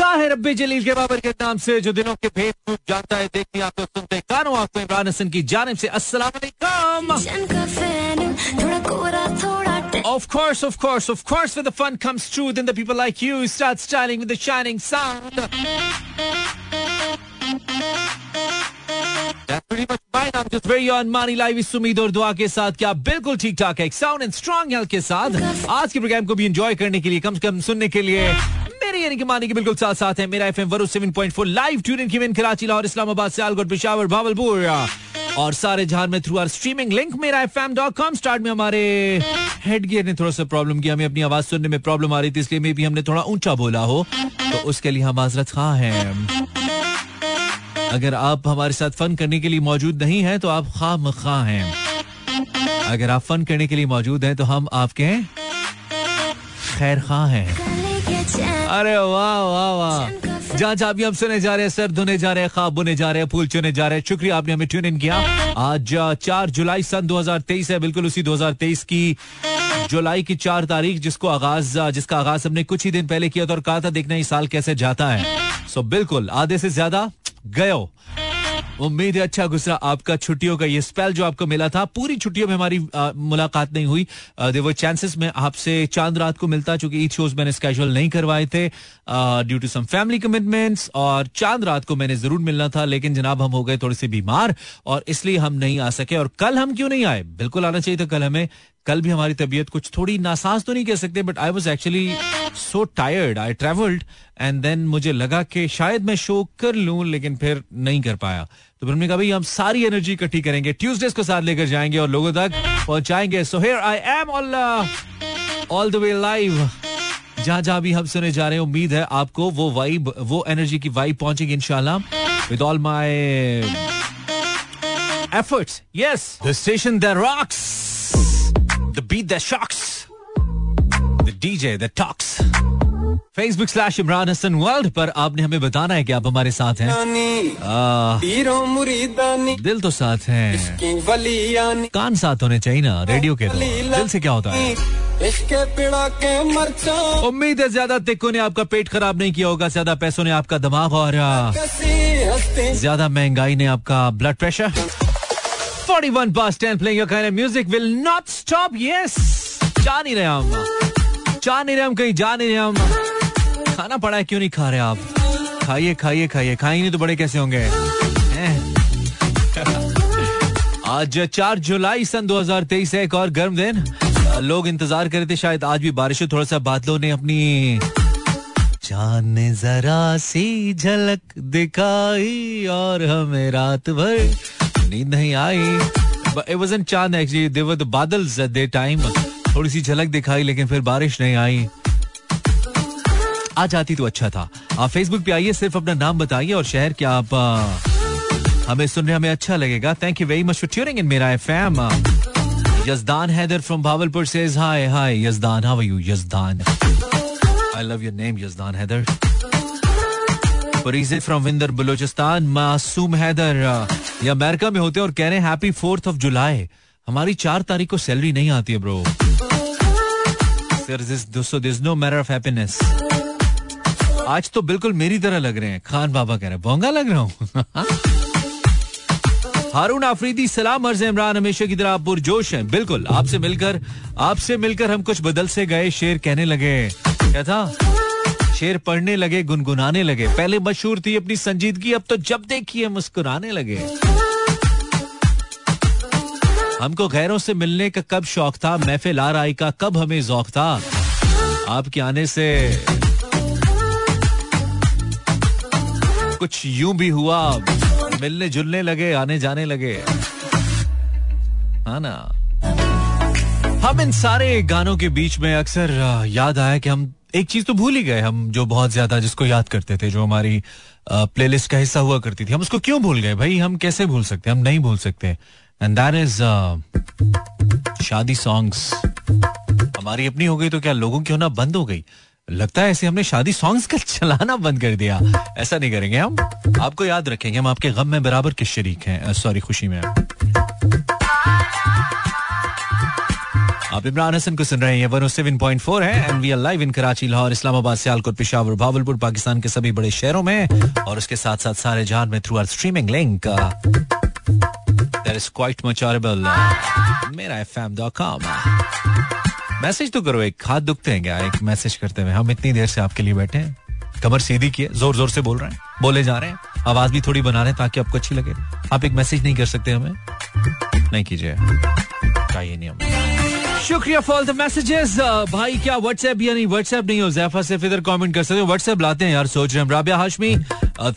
ताहिर रब्बी जलील के बाबर के नाम से जो दिनों के भेद खूब जानता है देखनी आपको सुनते कानों आपको इमरान हसन की जानब से अस्सलाम वालेकुम Of course, of course, of course, when the fun comes true, then the people like you start styling with the shining sound. That's pretty much mine. I'm just very on Money Live इस उम्मीद और दुआ के साथ क्या बिल्कुल ठीक ठाक है साउंड एंड स्ट्रॉन्ग हेल्थ के साथ आज के प्रोग्राम को भी एंजॉय करने के लिए कम से कम सुनने के लिए साथ साथ मेरा एफएम वरुण 7.4 live tune in Karachi, Lahore, Islamabad Sialkot Peshawar, Bahawalpur. और सारे में थ्रू आर स्ट्रीमिंग लिंक मेरा F M dot com start में हमारे हेड गियर ने थोड़ा सा प्रॉब्लम किया। हमें अपनी आवाज़ सुनने में प्रॉब्लम आ रही थी, इसलिए मे भी हमने थोड़ा ऊँचा बोला हो तो उसके लिए हम माजरत खा हैं। अगर आप हमारे साथ फन करने के लिए मौजूद नहीं है तो आप खाम खा हैं। अगर आप फन करने के लिए मौजूद हैं तो हम आपके खैर खा हैं। अरे वाह वाह वाह। जहाँ जहाँ भी हम सुने जा रहे हैं सर धुने जा रहे हैं खाब बुने जा रहे हैं फूल चुने जा रहे हैं, शुक्रिया आपने हमें ट्यून इन किया। आज चार जुलाई सन 2023 है, बिल्कुल उसी 2023 की जुलाई की चार तारीख जिसको आगाज़ जिसका आगाज़ हमने कुछ ही दिन पहले किया था और कहा था, देखना ये साल कैसे जाता है। सो बिल्कुल, आधे से ज़्यादा, गयो। उम्मीद है अच्छा गुजरा आपका, छुट्टियों का ये स्पेल जो आपको मिला था, पूरी छुट्टियों में हमारी मुलाकात नहीं हुई। देवर चांसेस में आपसे चाँद रात को मिलता, चूँकि ईद शोज़ मैंने स्केजुअल नहीं करवाए थे due to some family commitments और चाँद रात को मैंने ज़रूर मिलना था, लेकिन जनाब हम हो गए थोड़े से बीमार, और इसलिए हम नहीं आ सके, और कल हम क्यों नहीं आए? बिल्कुल आना चाहिए था कल हमें। कल भी हमारी तबीयत कुछ थोड़ी नासाज तो नहीं कह सकते but I was actually so tired I travelled and then मुझे लगा कि शायद मैं शो कर लूँ, लेकिन फिर नहीं कर पाया। तो फिर हमने कहा भाई हम सारी एनर्जी इकट्ठी करेंगे। ट्यूजडेज को साथ लेकर जाएँगे और लोगों तक पहुंचाएँगे। So here I am all all the way live जहाँ जहाँ भी हम सुने जा रहे हैं, उम्मीद है आपको वो वाइब वो एनर्जी की वाइब पहुंचेगी इंशाल्लाह। With all my efforts yes the station that rocks the beat that shocks the DJ that talks Facebook slash Imran Hasan world पर आपने हमें बताना है कि आप हमारे साथ हैं। दिल तो साथ हैं। कान साथ होने चाहिए ना रेडियो के तो। दिल से क्या होता है? उम्मीद है ज़्यादा तिक्कों ने आपका पेट खराब नहीं किया होगा ज़्यादा पैसों ने आपका दिमाग और ज़्यादा महँगाई ने आपका blood pressure 41 past 10 playing your kind of music will not stop yes जा नहीं रहे हम। जा नहीं रहे हम कहीं जा नहीं रहे हम। खाना पड़ा है, क्यों नहीं खा रहे आप? खाइए खाइए खाइए। खाएँगे नहीं तो बड़े कैसे होंगे? आज चार जुलाई सन 2023 है, एक और गर्म दिन। लोग इंतज़ार कर रहे थे, शायद आज भी बारिश हो थोड़ा सा बादलों ने अपनी चाँद ने जरा सी झलक दिखाई, और हमें रात भर नींद नहीं आई। इट चाँद एक्चुअली एट द टाइम थोड़ी सी झलक दिखाई, लेकिन फिर बारिश नहीं आई। आ जाती तो अच्छा था। आप फेसबुक पे आइए, सिर्फ़ अपना नाम बताइए और शहर क्या आप हमें सुनने हमें अच्छा लगेगा। Thank you very much for tuning in Mera FM Yazdan Haider from Bahawalpur says hi hi Yazdan how are you Yazdan? I love your name Yazdan Haider. फरीजे from Winder, Balochistan, Masoom Haider, ये अमेरिका में होते और कह रहे हैं हैप्पी फोर्थ ऑफ़ जुलाई हमारी चार तारीख को सैलरी नहीं आती है bro no matter of happiness आज तो बिल्कुल मेरी तरह लग रहे हैं। खान बाबा कह रहे हैं बोंगा लग रहा हूँ। हारून आफरीदी, सलाम, अर्ज़ इमरान, हमेशा की तरह आप पुरजोश हैं। बिल्कुल, आपसे मिलकर आपसे मिलकर हम कुछ बदल से गए, शेर कहने लगे। क्या था? शेर पढ़ने लगे, गुनगुनाने लगे। पहले मशहूर थी अपनी संजीदगी, अब तो जब देखिए मुस्कुराने लगे। हमको गैरों से मिलने का कब शौक था? महफिल आ राई का कब हमें जौक था? आपके आने से कुछ यूँ भी हुआ मिलने जुलने लगे आने जाने लगे। हाँ ना? हम इन सारे गानों के बीच में अक्सर याद आया कि हम, एक चीज़ तो भूल ही गए हम, जो बहुत ज़्यादा जिसको याद करते थे, जो हमारी प्लेलिस्ट का हिस्सा हुआ करती थी। हम उसको क्यों भूल गए? भाई, हम कैसे भूल सकते हम नहीं भूल सकते। And that is shaadi songs हमारी अपनी हो गई तो क्या लोगों की होना बंद हो गई? लगता है ऐसे हमने शादी सॉन्ग्स का चलाना बंद कर दिया। ऐसा नहीं करेंगे हम। आपको याद रखेंगे, हम आपके गम में बराबर के शरीक हैं। सॉरी खुशी में। आप इमरान हसन को सुन रहे हैं वन सेवन पॉइंट फोर है and we are live in Karachi Lahore Islamabad Sialkot Peshawar Bahawalpur Pakistan के सभी बड़े शहरों में, और उसके साथ साथ सारे जहान में through our streaming link that is quite मचारेबल Mera FM dot com message तो करो, एक हाथ दुखते हैं क्या? एक मैसेज करते हुए। हम इतनी देर से आपके लिए बैठे हैं। कमर सीधी की है, ज़ोर ज़ोर से बोल रहे हैं, बोले जा रहे हैं। आवाज़ भी थोड़ी बना रहे हैं ताकि आपको अच्छी लगे। आप एक मैसेज नहीं कर सकते हमें। नहीं कीजिए। चाहिए नहीं हमें शुक्रिया फॉर द मैसेजेस भाई, क्या व्हाट्सएप या नहीं व्हाट्सएप नहीं हो जैफा से इधर कमेंट कर सकते हो। व्हाट्सएप लाते हैं यार, सोच रहे हैं। Rabia Hashmi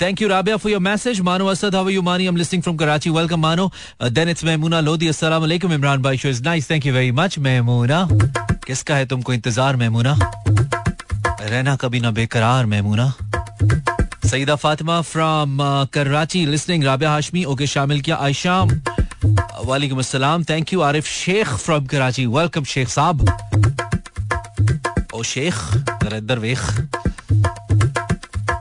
thank you Rabia for your message Mano Asad how you Mani I am listening from Karachi welcome Mano then it's Mahmoona Lodhi अस्सलाम वालेकुम इमरान भाई show is nice thank you very much Mahmoona किसका है तुमको इंतज़ार महमूना रहना कभी ना बेकरार Mahmoona Saeeda Fatima from Karachi listening Rabia Hashmi. Okay शामिल किया आयशाम वालेकुम अस्सलाम। Thank you Arif Sheikh from Karachi. Welcome Sheikh साहब। ओ शेख, जरा इधर वेख।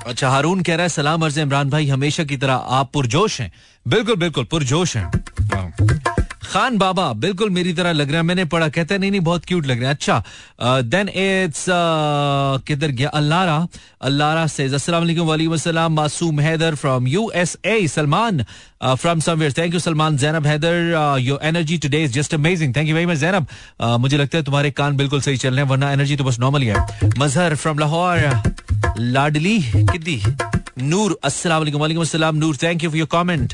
अच्छा हारून कह रहा है, सलाम अर्ज़ इमरान भाई, हमेशा की तरह आप पुरजोश हैं। बिल्कुल बिल्कुल, पुरजोश हैं। खान बाबा, बिल्कुल मेरी तरह लग रहा है। मैंने पढ़ा, कहते नहीं नहीं, बहुत क्यूट लग रहा है। अच्छा देन इट्स किधर गया? अल्लारा। अल्लारा से वालेकुम वालेकुम अस्सलाम, Masoom Haider from USA Salman from somewhere thank you Salman. Zainab Haider your energy today is just amazing thank you very much Zainab मुझे लगता है तुम्हारे कान बिल्कुल सही चल रहे हैं, वरना एनर्जी तो बस नॉर्मल ही मजहर फ्रॉम लाहौर लाडली किद्दी नूर, अस्सलाम वालेकुम वालेकुम अस्सलाम। Noor thank you for your comment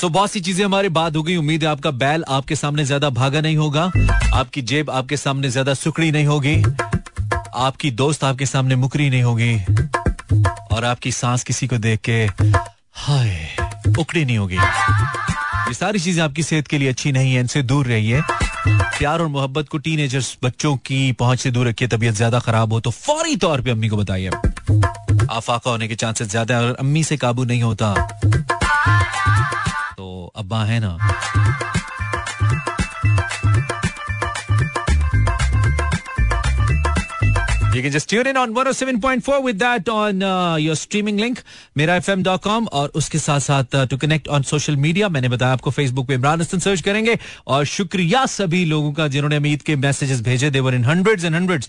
so बहुत सी चीज़ें हमारी बात हो गई। उम्मीद है आपका बैल आपके सामने ज़्यादा भागा नहीं होगा। आपकी जेब आपके सामने ज़्यादा सुकड़ी नहीं होगी। आपकी दोस्त आपके सामने मुकरी नहीं होगी। और आपकी सांस किसी को देख के, हाय उकड़ी नहीं होगी। ये सारी चीज़ें आपकी सेहत के लिए अच्छी नहीं है, इनसे दूर रहिए। प्यार और मोहब्बत को टीनेजर्स बच्चों की पहुँच से दूर रखिए, तबीयत ज़्यादा खराब हो तो फौरी तौर पे अम्मी को बताइए। आफाका होने के चांसेस ज़्यादा है और अम्मी से काबू नहीं होता अब्बा है ना? You can just tune in on 107.4 with that on uh, your streaming link mirafm.com और उसके साथ साथ to connect on social media मैंने बताया आपको फेसबुक पे इमरान हसन सर्च करेंगे और शुक्रिया सभी लोगों का जिन्होंने अमीद के मैसेजेस भेजे they were in hundreds and hundreds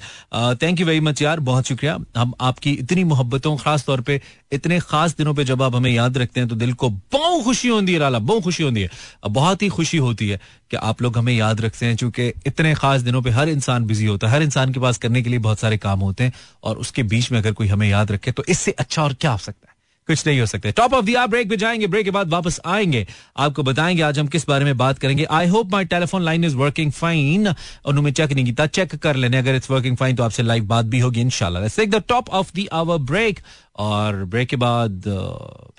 thank you very much यार बहुत शुक्रिया। हम आपकी इतनी मोहब्बतों खास तौर पे इतने खास दिनों पे जब आप हमें याद रखते हैं तो दिल को बहुत खुशी होती है लाला बहुत खुशी होती है। बहुत ही खुशी होती है। कि आप लोग हमें याद रखते हैं, चूँकि इतने खास दिनों पे हर इंसान बिज़ी होता है, हर इंसान के पास करने के लिए बहुत सारे काम होते हैं, और उसके बीच में अगर कोई हमें याद रखे तो इससे अच्छा और क्या हो सकता है? कुछ नहीं हो सकता टॉप ऑफ़ दिया ब्रेक पे जाएँगे ब्रेक के बाद वापस आएँगे। आपको बताएँगे, आज हम किस बारे में बात करेंगे। I hope my telephone line is working fine उन्होंने चेक नहीं किया चेक कर लेने। अगर इट्स वर्किंग फाइन तो आपसे लाइव बात भी होगी इनशाला top of the hour break और ब्रेक के बाद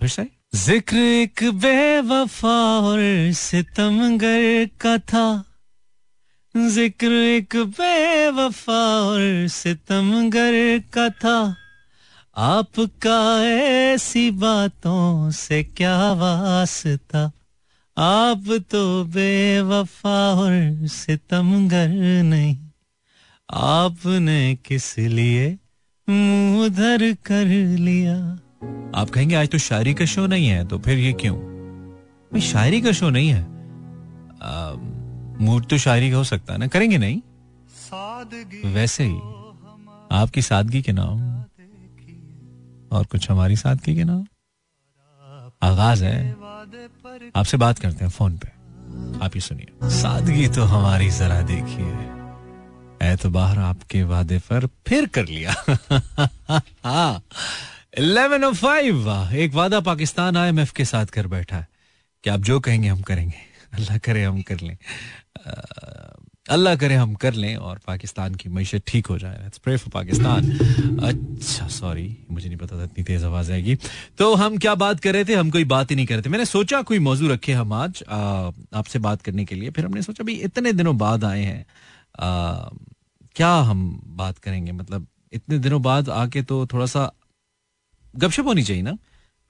फिर से? ज़िक्र एक बेवफा और सितमगर का था। ज़िक्र एक बेवफा और सितमगर का था। आपका ऐसी बातों से क्या वास्ता? आप तो बेवफा और सितमगर नहीं। आपने किस लिए मुँह धर कर लिया? आप कहेंगे, आज तो शायरी का शो नहीं है तो फिर ये क्यों? भाई, शायरी का शो नहीं है। मूड तो शायरी का हो सकता है ना? करेंगे नहीं? वैसे ही, आपकी सादगी के नाम और कुछ हमारी सादगी के नाम? आगाज़ है। आपसे बात करते हैं फ़ोन पे। आप ही सुनिए। सादगी तो हमारी जरा देखिए। एतबार आपके वादे पर फिर कर लिया। इलेवन ओ फाइव एक वादा पाकिस्तान आई एम एफ़ के साथ कर बैठा है कि आप जो कहेंगे हम करेंगे। अल्लाह करे हम कर लें। अल्लाह करे हम कर लें और पाकिस्तान की मीशत ठीक हो जाए। Pray for Pakistan. अच्छा सॉरी मुझे नहीं पता था इतनी तेज आवाज़ आएगी। तो हम क्या बात कर रहे थे? हम कोई बात ही नहीं कर रहे थे। मैंने सोचा कोई मौजू रखे हम आज आपसे बात करने के लिए। फिर हमने सोचा, भाई, इतने दिनों बाद आए हैं। क्या हम बात करेंगे? मतलब इतने दिनों बाद आके तो थोड़ा सा गपशप होनी चाहिए ना?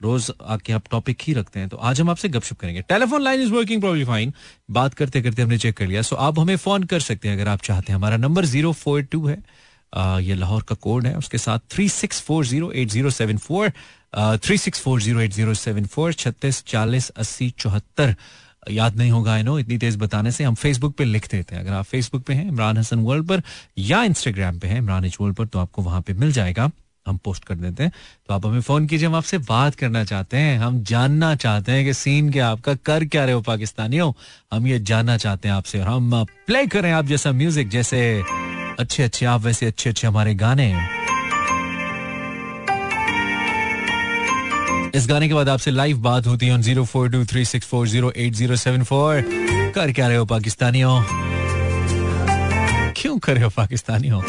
रोज आके आप टॉपिक ही रखते हैं तो आज हम आपसे गपशप करेंगे। Telephone line is working probably fine बात करते करते हमने चेक कर लिया। सो आप हमें फ़ोन कर सकते हैं अगर आप चाहते हैं। हमारा नंबर ज़ीरो फोर टू है। ये लाहौर का कोड है। उसके साथ three six four zero eight zero seven four three six four zero eight zero seven four छत्तीस चालीस अस्सी चौहत्तर। याद नहीं होगा आई नो इतनी तेज बताने से हम फेसबुक पे लिख देते हैं। अगर आप फेसबुक पे हैं, इमरान हसन वर्ल्ड पर, या इंस्टाग्राम पे हैं, इमरान एच वर्ल्ड पर तो आपको वहाँ पे मिल जाएगा। हम पोस्ट कर देते हैं। तो आप हमें फ़ोन कीजिए, हम आपसे बात करना चाहते हैं। हम जानना चाहते हैं कि सीन क्या आपका, कर क्या रहे हो पाकिस्तानियों? हम ये जानना चाहते हैं आपसे और हम प्ले करें आप जैसा म्यूज़िक जैसे अच्छे अच्छे आप वैसे अच्छे अच्छे हमारे गाने। इस गाने के बाद आपसे लाइव बात होती है zero four two three six four zero eight zero seven four कर क्या रहे हो पाकिस्तानियों? क्यों कर रहे हो पाकिस्तानियों?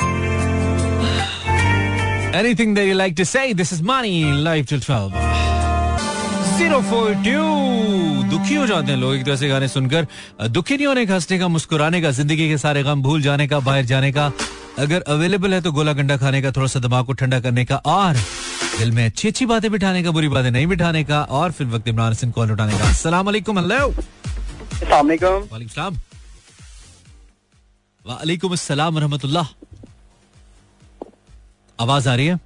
Anything that you like to say, this is Money live till 12. 042 दुखी हो जाते हैं लोग एक तरह से गाने सुनकर। दुखी नहीं होने का हंसने का मुस्कुराने का ज़िंदगी के सारे गम भूल जाने का बाहर जाने का। अगर अवेलेबल है तो गोला गंडा खाने का थोड़ा सा दिमाग को ठंडा करने का और दिल में अच्छी अच्छी बातें बिठाने का बुरी बातें नहीं बिठाने का और फिर वक्त इमरान हसन कॉल उठाने का। अस्सलाम वालेकुम वालेकुम। वालेकुम अस्सलाम रहमतुल्लाह आवाज़ आ रही है?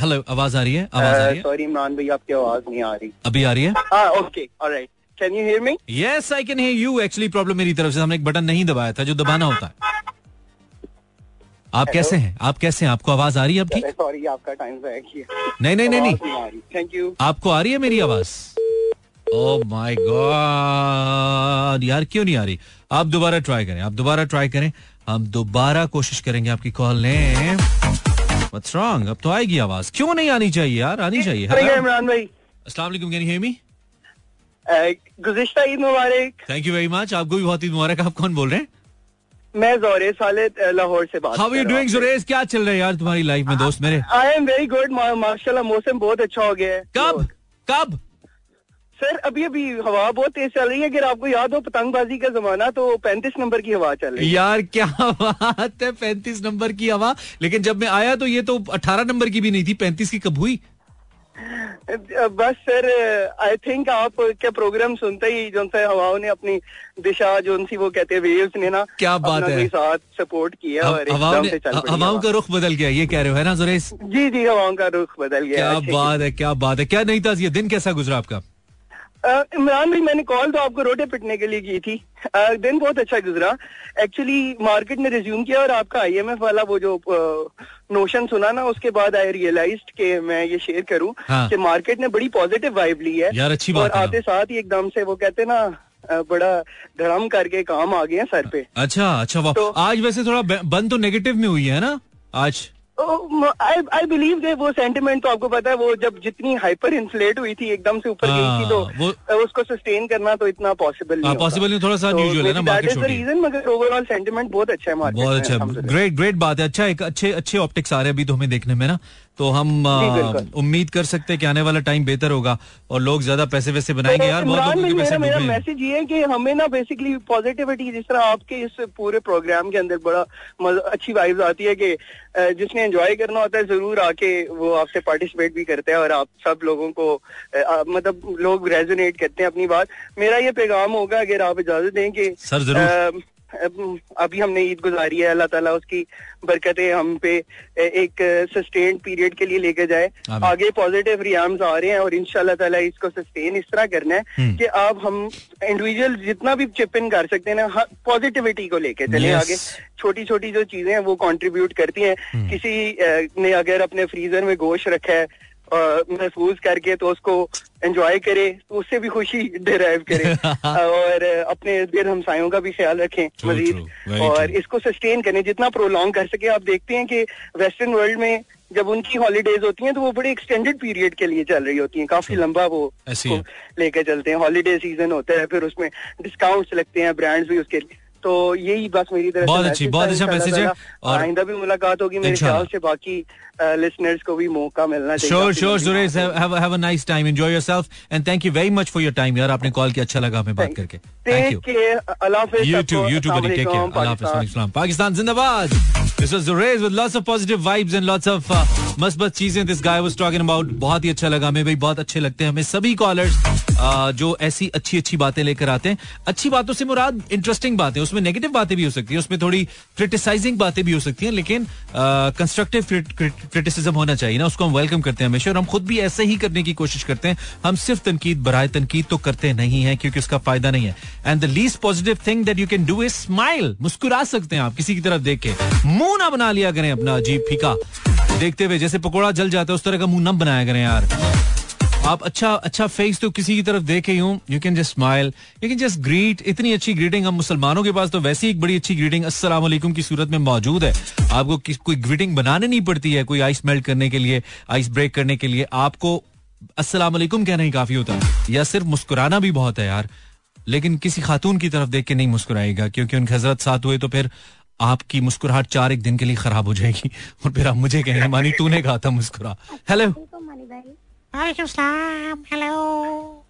हेलो आवाज़ आ रही है? आवाज़ आ रही है? सॉरी इमरान भाई आपकी आवाज़ नहीं आ रही। अभी आ रही है? Okay alright can you hear me yes I can hear you actually problem मेरी तरफ़ से हमने एक बटन नहीं दबाया था जो दबाना होता है। आप Hello? कैसे हैं? आप कैसे हैं? आपको आवाज़ आ रही है अब ठीक? सॉरी आपका टाइम ज़ाया किया नहीं नहीं नहीं नहीं। थैंक यू आपको आ रही है मेरी आवाज़? ओ माय गॉड यार क्यों नहीं आ रही? आप दोबारा ट्राई करें आप दोबारा ट्राई करें। हम दोबारा कोशिश करेंगे आपकी कॉल लें What's wrong? अब तो आएगी आवाज़। क्यों नहीं आनी चाहिए यार? आनी चाहिए इमरान भाई। अस्सलाम वालेकुम कैन यू हियर मी गुज़िश्ता ईद मुबारक। थैंक यू वेरी मच आपको भी बहुत ईद मुबारक। आप कौन बोल रहे हैं? मैं जोरे साले लाहौर से बात हाउ यू डूइंग जोरेस क्या चल रहा है यार तुम्हारी लाइफ में दोस्त मेरे? आई एम वेरी गुड माशाल्लाह मौसम बहुत अच्छा हो गया है। कब? कब? सर अभी अभी हवा बहुत तेज चल रही है। अगर आपको याद हो पतंगबाजी का जमाना तो पैंतीस नंबर की हवा चल रही है। यार क्या बात है पैंतीस नंबर की हवा। लेकिन जब मैं आया तो ये तो अठारह नंबर की भी नहीं थी पैंतीस की कब हुई? बस सर आई थिंक आप क्या प्रोग्राम सुनते ही जो हवाओं ने अपनी दिशा जो सी वो कहते हैं वेव्स ने ना क्या बात है। साथ सपोर्ट किया और हवाओं का रुख बदल गया ये कह रहे हो है ना जुरेश जी जी हवाओं का रुख बदल गया क्या बात है क्या बात है क्या नहीं था ये दिन कैसा गुजरा आपका? इमरान भाई मैंने कॉल तो आपको रोटे पिटने के लिए की थी। दिन बहुत अच्छा गुजरा। एक्चुअली मार्केट ने रिज्यूम किया और आपका आईएमएफ वाला वो जो नोशन सुना ना उसके बाद आई रियलाइज़ के मैं ये शेयर करूँ हाँ. कि मार्केट ने बड़ी पॉजिटिव वाइब ली है। यार अच्छी बात और आते साथ ही एकदम से वो कहते ना बड़ा धर्म करके काम आ गए सर पे। अच्छा अच्छा तो, आज वैसे थोड़ा बंद तो नेगेटिव में हुई है ना? आज। आई बिलीव के वो सेंटिमेंट तो आपको पता है वो जब जितनी हाइपर इन्फ्लेट हुई थी एकदम से ऊपर गई थी तो हाँ, वो, उसको सस्टेन करना तो इतना पॉसिबल नहीं पॉसिबल नहीं थोड़ा सा तो है ना मार्केट रीजन मगर ओवरऑल सेंटिमेंट बहुत अच्छा है मार्केट बहुत अच्छा ग्रेट ग्रेट बात है। अच्छा एक अच्छे अच्छे ऑप्टिक्स आ रहे हैं अभी तो हमें देखने में ना। तो हम उम्मीद कर सकते हैं कि आने वाला टाइम बेहतर होगा और लोग ज़्यादा पैसे वैसे बनाएँगे यार बहुत लोगों के पैसे मेरा मैसेज ये है कि हमें ना बेसिकली पॉजिटिविटी जिस तरह आपके इस पूरे प्रोग्राम के अंदर बड़ा अच्छी वाइब्स आती है कि जिसने एंजॉय करना होता है ज़रूर आके वो आपसे पार्टिसिपेट भी करते हैं और आप सब लोगों को मतलब लोग रेजोनेट करते हैं अपनी बात। मेरा ये पैगाम होगा अगर आप इजाज़त दें कि सर ज़रूर। अभी हमने ईद गुजारी है अल्लाह ताला उसकी बरकतें हम पे एक सस्टेन पीरियड के लिए लेके जाए। आगे पॉजिटिव रियाम्स आ रहे हैं और इनशाला ताला इसको सस्टेन इस तरह करना है हम्म। कि आप हम इंडिविजुअल जितना भी चिप इन कर सकते हैं ना पॉजिटिविटी को लेके चले आगे। छोटी छोटी जो चीज़ें हैं वो कंट्रीब्यूट करती हैं। हम्म। किसी ने अगर अपने फ्रीजर में गोश्त रखा है महसूस करके तो उसको एंजॉय करे तो उससे भी खुशी डिराइव करे। और अपने देर हमसायों का भी ख्याल रखें मजीद। और इसको सस्टेन करें जितना प्रोलॉन्ग कर सके। आप देखते हैं कि वेस्टर्न वर्ल्ड में जब उनकी हॉलीडेज होती हैं तो वो बड़े एक्सटेंडेड पीरियड के लिए चल रही होती हैं। काफ़ी लंबा वो लेकर चलते हैं। हॉलीडे सीज़न होता है फिर उसमें डिस्काउंट्स लगते हैं ब्रांड्स भी उसके लिए। तो यही बस मेरी तरफ़ बहुत अच्छी बहुत अच्छा मैसेज है। और आइंदा भी मुलाकात होगी मेरे ख्याल से बाकी लिसनर्स को भी मौका मिलना चाहिए sure sure Suresh have have a nice time enjoy yourself and thank you very much for your time यार आपने कॉल किया अच्छा लगा हमें बात करके थैंक यू अल्लाह हाफिज यू टू यू टू बड़ी टेक केयर अल्लाह हाफिज पाकिस्तान जिंदाबाद this was जुरेज with lots of positive vibes and lots of मस्त मस्त चीज़ें this guy was talking about बहुत ही अच्छा लगा हमें भाई बहुत अच्छे लगते हैं हमें सभी कॉलर्स जो ऐसी अच्छी अच्छी बातें लेकर आते हैं। अच्छी बातों से मुराद इंटरेस्टिंग बातें उसमें नेगेटिव बातें भी हो सकती है उसमें थोड़ी क्रिटिसाइजिंग बातें भी हो सकती हैं लेकिन कंस्ट्रक्टिव क्रिटिसिज्म होना चाहिए ना, उसको हम वेलकम करते हैं हमेशा, और हम खुद भी ऐसे ही करने की कोशिश करते हैं। हम सिर्फ़ तनकीद बरए तनकीद तो करते नहीं है, क्योंकि उसका फ़ायदा नहीं है। And the least positive thing that you can do is smile मुस्कुरा सकते हैं आप, किसी की तरफ़ देख के। मुँह ना बना लिया करें अपना अजीब फीका। देखते हुए जैसे पकौड़ा जल जाता है, उस तरह का मुँह न बनाया करें यार। आप अच्छा अच्छा फेस तो किसी की तरफ़ देखे यूँ you can just smile you can just greet इतनी अच्छी ग्रीटिंग हम मुसलमानों के पास तो वैसे ही एक बड़ी अच्छी ग्रीटिंग अस्सलाम वालेकुम की सूरत में मौजूद है। आपको कोई ग्रीटिंग बनाने नहीं पड़ती है, कोई आइस मेल्ट करने के लिए आइस ब्रेक करने के लिए। आपको अस्सलाम वालेकुम कहना ही काफ़ी होता है। या सिर्फ़ मुस्कुराना भी बहुत है यार। लेकिन किसी खातून की तरफ़ देख के नहीं मुस्कुराएगा, क्योंकि उनके हज़रत साथ हुए तो फिर आपकी मुस्कुराहट चार एक दिन के लिए खराब हो जाएगी। और फिर आप मुझे कहेंगे, मानी तूने कहा था मुस्कुरा। Hello hello.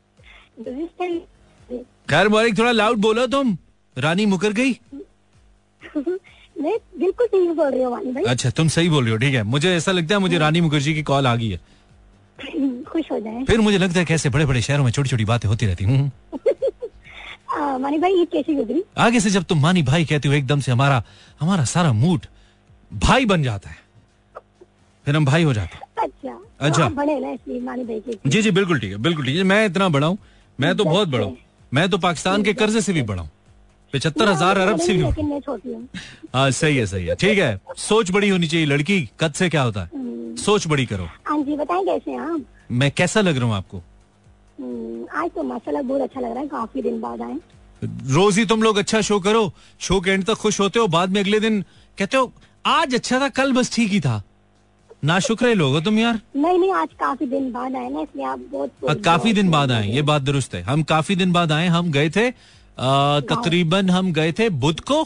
खैर मालिक थोड़ा लाउड बोलो तुम। रानी मुकर गई? मैं बिल्कुल सही बोल रही हूँ भाई। अच्छा तुम सही बोल रही हो ठीक है। मुझे ऐसा लगता है मुझे रानी मुखर्जी की कॉल आ गई है। खुश हो जाए। फिर मुझे लगता है कैसे बड़े बड़े शहरों में छोटी छोटी बातें होती रहती हूँ। मानी भाई ये कैसी गुजरी? आगे से जब तुम मानी भाई कहती हो एकदम से हमारा हमारा सारा मूड भाई बन जाता है। फिर हम भाई हो जाते हैं। अच्छा। अच्छा। जी जी बिल्कुल ठीक है बिल्कुल ठीक है। मैं इतना बड़ा हूँ मैं तो बहुत बड़ा हूँ। मैं तो पाकिस्तान के कर्जे से भी बड़ा हूँ। पचहत्तर हज़ार अरब से भी हूँ हाँ। सही है सही है ठीक है। सोच बड़ी होनी चाहिए लड़की कद से क्या होता है? सोच बड़ी करो। हाँ जी बताएँ कैसे आप? मैं कैसा लग रहा हूँ आपको? आज तो माशाल्लाह बहुत अच्छा लग रहा है काफ़ी दिन बाद आए। रोज ही तुम लोग अच्छा शो करो शो के एंड तक खुश होते हो बाद में अगले दिन कहते हो आज अच्छा था कल बस ठीक ही था। ना शुक्र लोग हो तुम यार। नहीं नहीं आज काफ़ी दिन बाद आए ना इसलिए आप बहुत, बहुत काफ़ी दिन बाद आए ये बात दुरुस्त है। हम काफ़ी दिन बाद आए हम गए थे तकरीबन हम गए थे बुध को।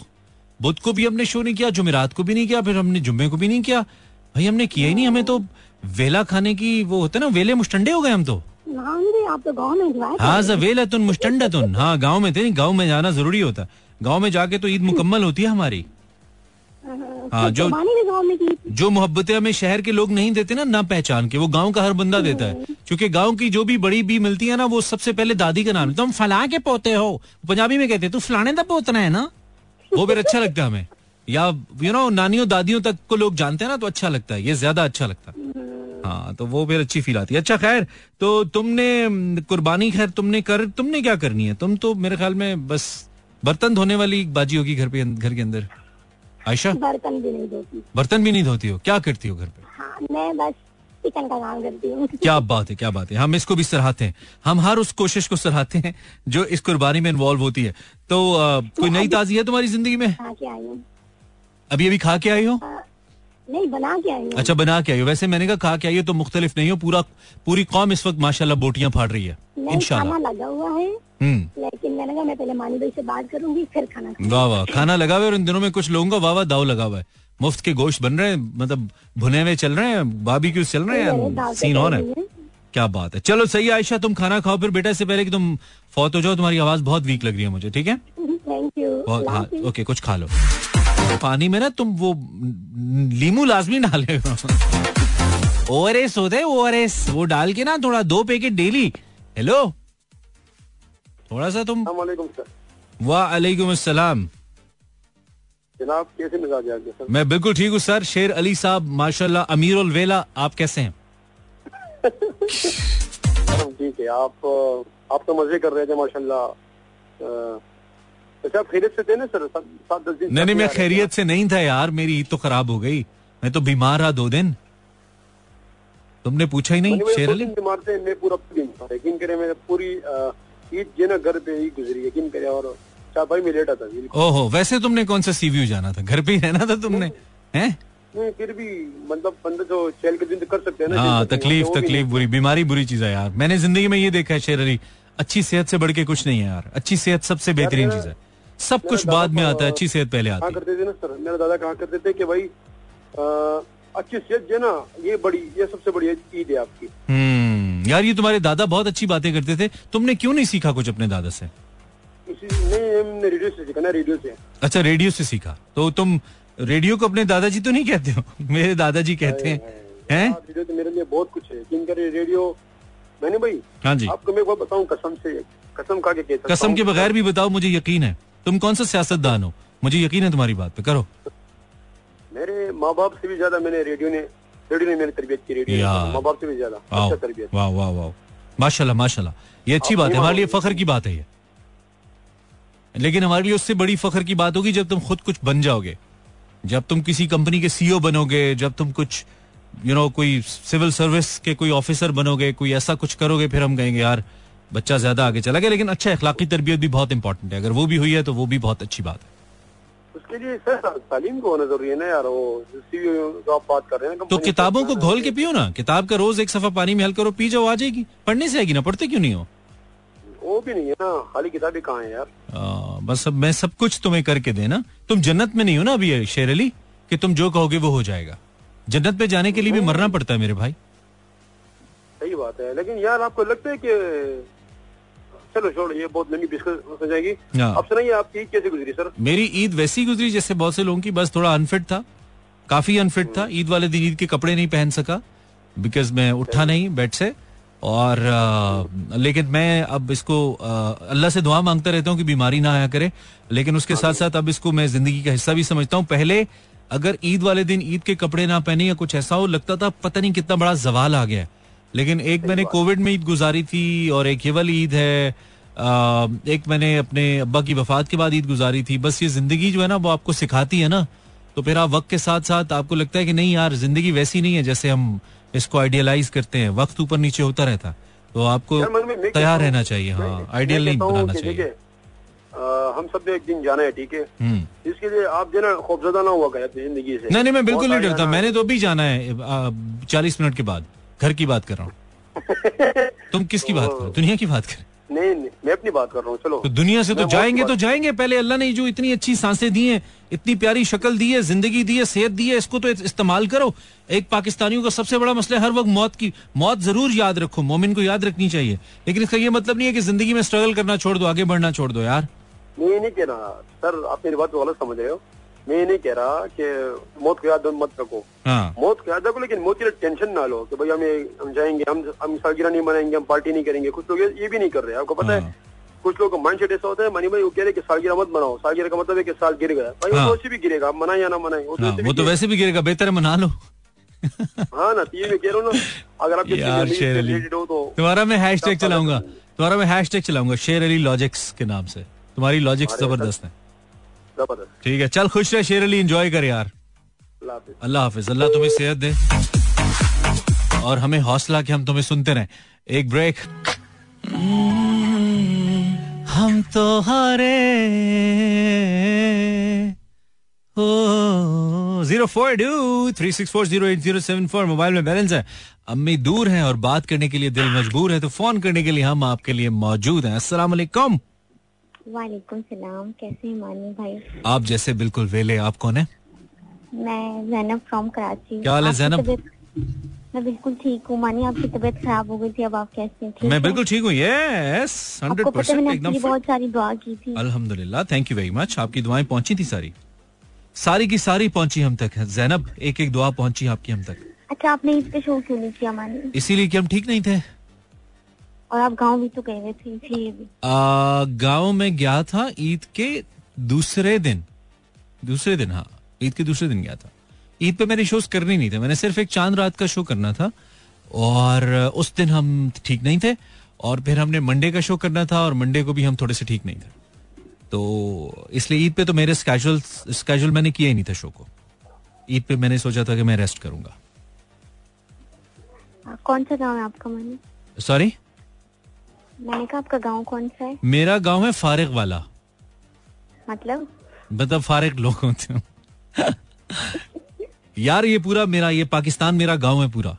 बुध को भी हमने शो नहीं किया जुमेरात को भी नहीं किया फिर हमने जुम्मे को भी नहीं किया। भाई हमने किया ही नहीं हमें तो वेला खाने की वो होता है ना वेले मुस्टंडे हो गए हम तो। आप तो गाँव में हाँ वेला तुम मुस्टंडा तुम हाँ गाँव में थे गाँव में जाना ज़रूरी होता। गाँव में जाके तो ईद मुकम्मल होती है हमारी। हाँ जो जो मोहब्बतें हमें शहर के लोग नहीं देते ना ना पहचान के वो गाँव का हर बंदा देता है। क्योंकि गाँव की जो भी बड़ी बी मिलती है ना वो सबसे पहले दादी का नाम तुम फला के पोते हो। पंजाबी में कहते तू फलाने का पोतना है ना? वो फिर अच्छा लगता है हमें। या यू नो नानियों दादियों तक को लोग जानते हैं ना तो अच्छा लगता है। ये ज़्यादा अच्छा लगता है। हाँ। तो वो फिर अच्छी फील आती है। अच्छा खैर तो तुमने कुर्बानी खैर तुमने कर तुमने क्या करनी है? तुम तो मेरे ख्याल में बस बर्तन धोने वाली बाजी होगी घर पे घर के अंदर। आयशा? बर्तन भी नहीं धोती। बर्तन भी नहीं धोती हो? क्या करती हो घर पे? हाँ, मैं बस किचन का काम करती हूँ। क्या बात है क्या बात है। हम इसको भी सराहते हैं। हम हर उस कोशिश को सराहते हैं जो इस कुर्बानी में इन्वॉल्व होती है। तो आ, कोई नई ताजी है तुम्हारी ज़िंदगी में? अभी अभी खा के आई हो। नहीं बना के आई अच्छा बना के आई वैसे मैंने कहा खा के आई तो मुख्तलिफ़ नहीं हो। पूरा पूरी कौम इस वक्त माशाल्लाह बोटियाँ फाड़ रही है। इंशाल्लाह। लगा हुआ है। हम्म। लेकिन मैंने कहा मैं पहले मानी भाई से बात करूँगी फिर खाना वाह वाह। खाना लगा हुआ है और इन दिनों में कुछ लोगों का वाह वाह दाव लगा हुआ है। मुफ़्त के गोश्त बन रहे हैं मतलब भुने हुए चल रहे हैं बाबी क्यों चल रहे हैं सीन ऑन है। क्या बात है। चलो सही आयशा तुम खाना खाओ फिर बेटा से पहले कि तुम फौत हो जाओ तुम्हारी आवाज़ बहुत वीक लग रही है मुझे ठीक है? थैंक यू हाँ ओके कुछ खा लो। पानी में ना तुम वो लीमू लाजमी डाले ओ आर एस होते ओ आर एस वो डाल के ना थोड़ा दो पैकेट डेली। हेलो? थोड़ा सा तुम वालेकुम अस्सलाम। जनाब कैसे मिजाज है सर? मैं बिल्कुल ठीक हूँ सर। शेर अली साहब माशाल्लाह। अमीर उल वेला आप कैसे हैं? ठीक है। आप आप तो मज़े कर रहे थे माशाल्लाह अच्छा खैरियत से थे ना सर? सात दस दिन नहीं नहीं मैं खैरियत से नहीं था यार मेरी ईद तो खराब हो गई। मैं तो बीमार रहा दो दिन। तुमने पूछा ही नहीं शेर अली? बीमार थे मैं पूरा यकीन करे पूरी ईद जो ना घर पे ही गुजरी यकीन करे और में लेटा था ओहो वैसे तुमने कौन सा सीव्यू जाना था? घर पे ही रहना था तुमने? हैं? नहीं फिर भी मतलब बंदे तो चल के दिन कर सकते हैं ना हाँ तकलीफ़ तकलीफ़ बुरी बीमारी बुरी चीज़ है यार। मैंने ज़िंदगी में ये देखा है शेर अली अच्छी सेहत से बढ़ के कुछ नहीं है यार। अच्छी सेहत सबसे बेहतरीन चीज़ है। सब कुछ बाद में आता है अच्छी सेहत पहले आती है। करते थे ना सर? मेरे दादा कहा करते थे कि भाई अच्छी सेहत जो ना ये बड़ी ये सबसे बड़ी ईद है आपकी। हम्म यार ये तुम्हारे दादा बहुत अच्छी बातें करते थे। तुमने क्यों नहीं सीखा कुछ अपने दादा से? नहीं रेडियो से सीखा ना रेडियो से। अच्छा रेडियो से सीखा। तो तुम रेडियो को अपने दादाजी तो नहीं कहते हो? मेरे दादाजी कहते हैं हैं? रेडियो तो मेरे लिए बहुत कुछ है। किन करे रेडियो मैंने भाई हाँ जी। आपको मैं वो बताऊँ कसम से कसम खा के कसम के बगैर भी बताओ मुझे यकीन है। तुम कौन सा सियासतदान हो? मुझे यकीन है तुम्हारी बात पे। करो। मेरे माँ बाप से भी ज़्यादा मैंने रेडियो ने रेडियो ने मेरी तरबियत की रेडियो माँ बाप से भी ज़्यादा। अच्छा तरबियत। वाह वाह वाह माशाल्लाह माशाल्लाह। ये अच्छी बात है। हमारे लिए फख्र की बात है ये। लेकिन हमारे लिए उससे बड़ी फखर की बात होगी जब तुम खुद कुछ बन जाओगे। जब तुम किसी कंपनी के सीईओ बनोगे जब तुम कुछ यू you नो know, कोई सिविल सर्विस के कोई ऑफिसर बनोगे कोई ऐसा कुछ करोगे फिर हम कहेंगे यार बच्चा ज़्यादा आगे चला गया लेकिन अच्छा अखलाकी तरबियत भी बहुत इंपॉर्टेंट है। अगर वो भी हुई है तो वो भी बहुत अच्छी बात है। उसके लिए सर तालीम को होना ज़रूरी है ना यार वो जो आप बात कर रहे हैं तो किताबों को घोल के पियो ना। किताब का रोज एक सफ़ा पानी में हल करो पी जाओ आ जाएगी। पढ़ने से आएगी ना पढ़ते क्यों नहीं हो? वो भी नहीं है ना खाली किताबें कहाँ है यार? आ, बस अब मैं सब कुछ तुम्हें करके देना। तुम जन्नत में नहीं हो ना अभी शेर अली कि तुम जो कहोगे वो हो जाएगा। जन्नत पे जाने के लिए भी मरना पड़ता है मेरे भाई। सही बात है लेकिन यार आपको लगता है कि चलो छोड़ ये बहुत लंबी डिस्कस हो जाएगी। हाँ। अब सुनाइए आपकी ईद कैसे गुजरी सर? मेरी ईद वैसी गुजरी जैसे बहुत से लोगों की बस थोड़ा अनफिट था। काफ़ी अनफिट था। ईद वाले दिन ईद के कपड़े नहीं पहन सका बिकॉज़ मैं उठा नहीं बेड से। और आ, लेकिन मैं अब इसको अल्लाह से दुआ माँगता रहता हूँ कि बीमारी ना आया करे। लेकिन उसके साथ साथ अब इसको मैं ज़िंदगी का हिस्सा भी समझता हूँ। पहले अगर ईद वाले दिन ईद के कपड़े ना पहने या कुछ ऐसा हो लगता था पता नहीं कितना बड़ा जवाल आ गया है। लेकिन एक मैंने कोविड में ईद गुजारी थी और एक ये वाली ईद है आ, एक मैंने अपने अब्बा की वफात के बाद ईद गुजारी थी। बस ये ज़िंदगी जो है ना वो आपको सिखाती है ना। तो फिर आप वक्त के साथ साथ आपको लगता है कि नहीं यार ज़िंदगी वैसी नहीं है जैसे हम इसको आइडियलाइज करते हैं। वक्त ऊपर नीचे होता रहता। तो आपको तैयार रहना चाहिए हाँ आइडियल नहीं बनाना चाहिए। आ, हम सबने एक दिन जाना है ठीक है? हम्म। इसके लिए आप जो ना खौफजदा ना हुआ करें अपनी ज़िंदगी से। नहीं नहीं मैं बिल्कुल नहीं डरता। मैंने तो अभी जाना है चालीस मिनट के बाद। घर की बात कर रहा हूँ। तुम किसकी बात करो? दुनिया की बात कर। नहीं नहीं मैं अपनी बात कर रहा हूँ चलो। तो दुनिया से तो जाएँगे तो जाएँगे पहले अल्लाह ने जो इतनी अच्छी साँसें दी हैं इतनी प्यारी शक्ल दी है ज़िंदगी दी है सेहत दी है इसको तो इस्तेमाल करो। एक पाकिस्तानियों का सबसे बड़ा मसला हर वक्त मौत की मौत ज़रूर याद रखो मोमिन को याद रखनी चाहिए। लेकिन इसका ये मतलब नहीं है कि ज़िंदगी में स्ट्रगल करना छोड़ दो आगे बढ़ना छोड़ दो यार। नहीं कह रहा सर आप मेरी बात गलत समझ रहे हो। मैं ये नहीं कह रहा कि मौत को याद मत रखो। हाँ। मौत को याद रखो लेकिन मौत के लिए टेंशन ना लो कि भाई हमें हम जाएँगे हम हम सालगिरह नहीं मनाएँगे हम पार्टी नहीं करेंगे। कुछ लोग ये भी नहीं कर रहे। आपको पता हाँ। है। कुछ लोग का माइंड सेट ऐसा होता है मनी भाई वो कह रहे कि सालगिरह मत मनाओ। सालगिरह का मतलब है कि साल गिर गया। भाई वो हाँ। तो वैसे भी गिरेगा आप मनाए या ना मनाए वो तो वैसे भी तो वैसे भी गिरेगा बेहतर है मना लो। हाँ ना ये मैं कह रहा हूँ ना अगर आप यार शेर अली। तुम्हारा मैं हैशटैग चलाऊँगा। तुम्हारा मैं हैशटैग चलाऊँगा शेर अली लॉजिक्स के नाम से। तुम्हारी लॉजिक्स ज़बरदस्त है। ज़बरदस्त ठीक है चल खुश रहे शेर अली एंजॉय कर यार। अल्लाह हाफिज। अल्लाह तुम्हें सेहत दे। और हमें हौसला कि हम तुम्हें सुनते रहें। एक ब्रेक हम तो हारे। Zero four two three six four zero eight zero seven four mobile में बैलेंस है। अम्मी दूर हैं और बात करने के लिए दिल मजबूर है तो फ़ोन करने के लिए हम आपके लिए मौजूद हैं। अस्सलाम वालेकुम वालेकुम सलाम कैसे हैं मानी भाई? आप जैसे बिल्कुल वेले आप कौन है? मैं जैनब फ्रॉम कराची क्या हाल है, जैनब? मैं बिल्कुल ठीक हूँ मानी आपकी तबीयत खराब हो गई थी अब आप कैसे हैं? मैं बिल्कुल ठीक हूँ यस हंड्रेड परसेंट। बहुत सारी दुआ की थी। अल्हम्दुलिल्लाह थैंक यू वेरी मच आपकी दुआएँ पहुँची थी सारी। सारी की सारी पहुँची हम तक जैनब एक एक दुआ पहुँची आपकी हम तक। अच्छा आपने इस पे शो क्यों नहीं किया मानी? इसीलिए कि हम ठीक नहीं थे? और आप गाँव भी तो गए हुए थे इसलिए भी। गाँव में गया था ईद के दूसरे दिन। दूसरे दिन हाँ। ईद के दूसरे दिन गया था। ईद पे मैंने शोज़ करने नहीं थे। मैंने सिर्फ़ एक चाँद रात का शो करना था। और उस दिन हम ठीक नहीं थे। और फिर हमने मंडे का शो करना था और मंडे को भी हम थोड़े से ठीक नहीं थे। तो इसलिए ईद पे तो मेरे स्केजुअल स्केजुअल मैंने किया ही नहीं था शो को। ईद पे मैंने सोचा था कि मैं रेस्ट करूँगा। हाँ, कौन सा गाँव है आपका मैंने? सॉरी मैंने कहा आपका गाँव कौन सा है? मेरा गाँव है फारिग वाला। मतलब? मतलब फारिग लोग होते हैं। यार ये पूरा मेरा ये पाकिस्तान मेरा गाँव है पूरा।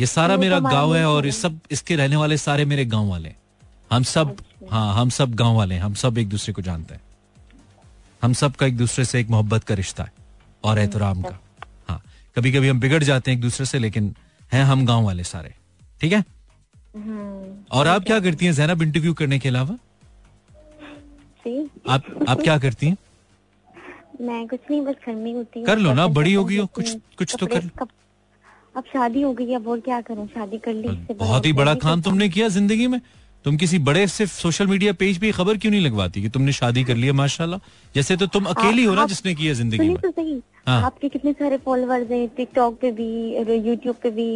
ये सारा वो तो मेरा गाँव है और। ये सब इसके रहने वाले सारे मेरे गाँव वाले हम सब हाँ हम सब गाँव वाले हम सब एक दूसरे को जानते हैं। हम सब का एक दूसरे से एक मोहब्बत का रिश्ता है और एहतराम का। हाँ कभी कभी हम बिगड़ जाते हैं एक दूसरे से लेकिन हैं हम गाँव वाले सारे। ठीक है? और आप क्या करती हैं जैनब इंटरव्यू करने के अलावा? आप आप क्या करती हैं? मैं कुछ नहीं बस घर में होती कर लो ना बड़ी होगी हो कुछ कुछ तो कर अब शादी हो गई अब और क्या करूँ? शादी कर ली बहुत ही बड़ा काम तुमने किया ज़िंदगी में। तुम किसी बड़े से सोशल मीडिया पेज पे खबर क्यों नहीं लगवाती कि तुमने शादी कर लिया माशाल्लाह? जैसे तो तुम अकेली हो ना जिसने किया ज़िंदगी में। तो हाँ। आपके कितने सारे फॉलोअर्स हैं टिकटॉक पे भी यूट्यूब पे भी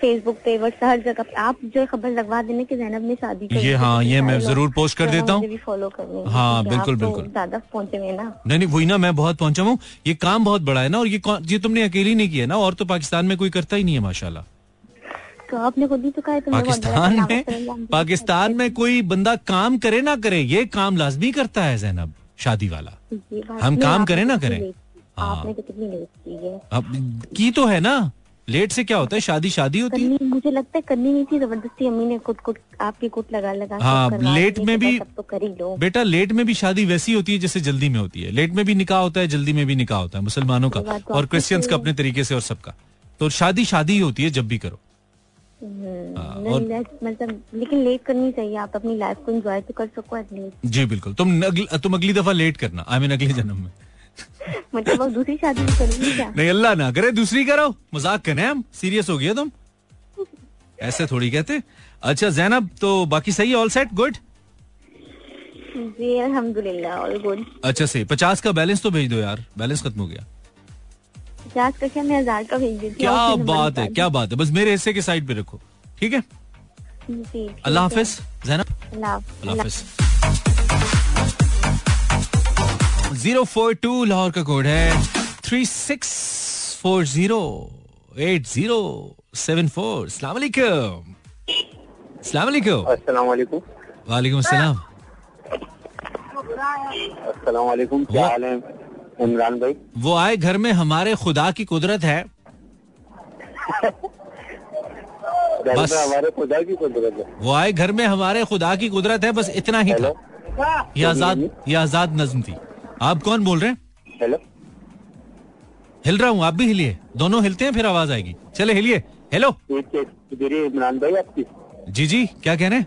फेसबुक पे व्हाट्सएप हर जगह पे। आप जो खबर लगवा देने की जैनब ने शादी कर ये हाँ ये मैं ज़रूर पोस्ट कर देता हूँ। फॉलो करने हाँ बिल्कुल तो बिल्कुल। ज़्यादा पहुँचे हुए ना। नहीं नहीं वही ना मैं बहुत पहुँचा हूँ। ये काम बहुत बड़ा है ना और ये ये तुमने अकेली नहीं किया ना और तो पाकिस्तान में कोई करता ही नहीं है माशाला आपने खुद ही तो कहा पाकिस्तान में पाकिस्तान में कोई बंदा काम करे ना करे ये काम लाजमी करता है जैनब शादी वाला। हम काम करें ना करें। हाँ। आपने तो कितनी लेट की है? अब की तो है ना लेट से क्या होता है शादी शादी होती है? मुझे लगता है करनी नहीं थी ज़बरदस्ती अम्मी ने कुट कुट आपकी कुट लगा लगा हाँ लेट में भी तो कर ही लो। बेटा लेट में भी शादी वैसी होती है जैसे जल्दी में होती है। लेट में भी निकाह होता है जल्दी में भी निकाह होता है मुसलमानों का तो और क्रिश्चियंस का अपने तरीके से और सबका। तो शादी शादी ही होती है जब भी करो। हम्म, हाँ, मतलब लेकिन लेट करनी चाहिए आप अपनी लाइफ को एंजॉय तो कर सको एटलीस्ट जी बिल्कुल। तुम तुम अगली दफ़ा लेट करना आई मीन अगले जन्म में। मतलब दूसरी शादी करूँगी क्या? नहीं अल्लाह ना करे दूसरी करो। मज़ाक करें हम। सीरियस हो गया तुम? ऐसे थोड़ी कहते। अच्छा जैनब तो बाकी सही ऑल सेट गुड जी अल्हम्दुलिल्लाह ऑल गुड अच्छा सही। पचास का बैलेंस तो भेज दो यार। बैलेंस खत्म हो गया। पचास मैं हज़ार का भेज देती क्या बात है क्या बात है। बस मेरे हिस्से के साइड पे रखो ठीक है? अल्लाह हाफिज जैनब। अल्लाह हाफिज। ज़ीरो फोर टू लाहौर का कोड है three six four zero eight zero seven four. सलाम वालेकुम वालेकुम अस्सलाम। अस्सलाम वालेकुम क्या हाल है? इमरान भाई। वो आए घर में हमारे खुदा की कुदरत है। बस। हमारे खुदा की कुदरत है। वो आए घर में हमारे खुदा की कुदरत है बस इतना ही था। ये आज़ाद ये आज़ाद नज्म थी। आप कौन बोल रहे हैं? हेलो। हिल रहा हूँ आप भी हिलिए। दोनों हिलते हैं फिर आवाज़ आएगी। चले हिलिए। हेलो। इमरान भाई आपकी। जी जी। क्या कह रहे हैं?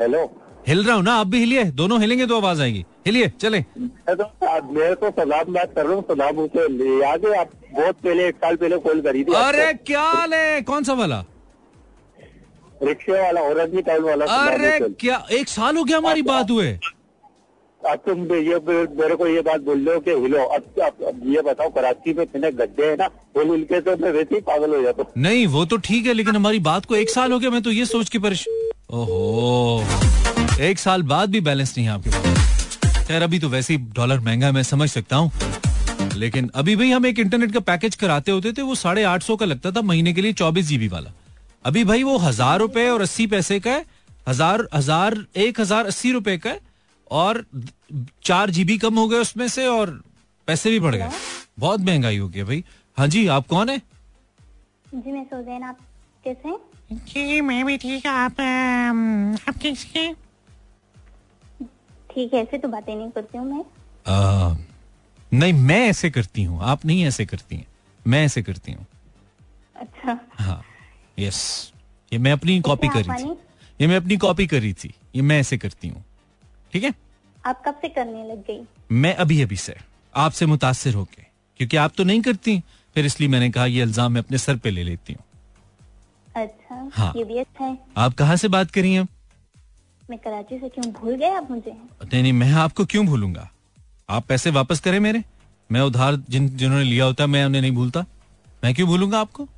हेलो। हिल रहा हूँ ना आप भी हिलिए। दोनों हिलेंगे तो आवाज़ आएगी। हिलिए चले। तो मैं तो सलाम बात कर रहा हूँ सलाम उसे याद है आप बहुत पहले एक साल पहले कॉल करी थी अरे क्या ले कौन सा वाला? रिक्शे वाला औरत टाउन वाला। अरे क्या एक साल हो गया हमारी बात हुए। अब तुम ये मेरे को ये बात बोल रहे हो कि हिलो अब, अब ये बताओ कराची में इतने गड्ढे है ना हिल हिल के तो मैं वैसे ही पागल हो जाता हूँ। नहीं वो तो ठीक है लेकिन हमारी बात को एक साल हो गया मैं तो ये सोच के परेशान ओहो। एक साल बाद भी बैलेंस नहीं है आपके पास। खैर अभी तो वैसे ही डॉलर महँगा है मैं समझ सकता हूँ। लेकिन अभी भाई हम एक इंटरनेट का पैकेज कराते होते थे वो साढ़े आठ सौ का लगता था महीने के लिए चौबीस जीबी वाला। अभी भाई वो हज़ार रुपए और अस्सी पैसे का है हज़ार हज़ार एक हज़ार अस्सी रुपए का है और चार जीबी कम हो गए उसमें से और पैसे भी बढ़ गए। बहुत महँगाई हो गई भाई। हाँ जी आप कौन है? जी मैं सुजैन आप कैसे जी मैं भी ठीक आप आप कैसे ठीक है ऐसे तो बातें नहीं करती हूँ मैं। आ, नहीं मैं ऐसे करती हूँ। आप नहीं ऐसे करती हैं। मैं ऐसे करती हूँ। अच्छा। हाँ यस ये मैं अपनी कॉपी कर रही थी। ये मैं अपनी कॉपी कर रही थी। ये मैं ऐसे करती हूँ। ठीक है? आप कब से करने लग गई? मैं अभी अभी से। आपसे मुतासर होके। क्योंकि आप तो नहीं करती। फिर इसलिए मैंने कहा ये इल्ज़ाम मैं अपने सर पे ले लेती हूँ। अच्छा हाँ। ये भी अच्छा है। आप कहाँ से बात करी हैं? मैं कराची से क्यों भूल गए आप मुझे? नहीं नहीं मैं आपको क्यों भूलूँगा? आप पैसे वापस करें मेरे। मैं उधार जिन जिन्होंने लिया होता मैं उन्हें नहीं भूलता। मैं क्यों भूलूँगा आपको?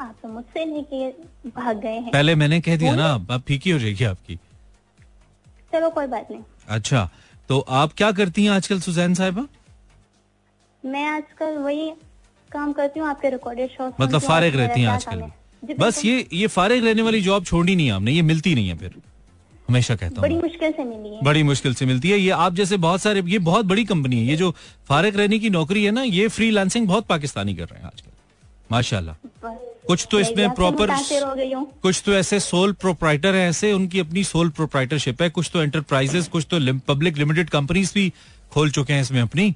आप तो मुझसे लेके भाग गए हैं। पहले मैंने कह दिया ना अब फीकी हो जाएगी आपकी। चलो कोई बात नहीं। अच्छा तो आप क्या करती हैं आजकल सुजैन साहिबा? मैं आजकल वही काम करती हूँ आपके रिकॉर्डेड शो मतलब फारिग रहती हैं आजकल। बस ये ये फारिग रहने वाली जॉब छोड़नी नहीं आपने ये मिलती नहीं है फिर। हमेशा कहता हूँ। बड़ी मुश्किल से मिली है। बड़ी मुश्किल से मिलती है। ये आप जैसे बहुत सारे ये बहुत बड़ी कंपनी है। ये जो फारिग रहने की नौकरी है ना ये फ्री बहुत पाकिस्तानी कर रहे हैं आजकल। माशाल्लाह। कुछ तो इसमें प्रॉपर कुछ तो ऐसे सोल प्रोप्राइटर है ऐसे उनकी अपनी सोल प्रोप्राइटरशिप है। कुछ तो एंटरप्राइजेस कुछ तो पब्लिक लिमिटेड कंपनीज़ भी खोल चुके हैं इसमें अपनी।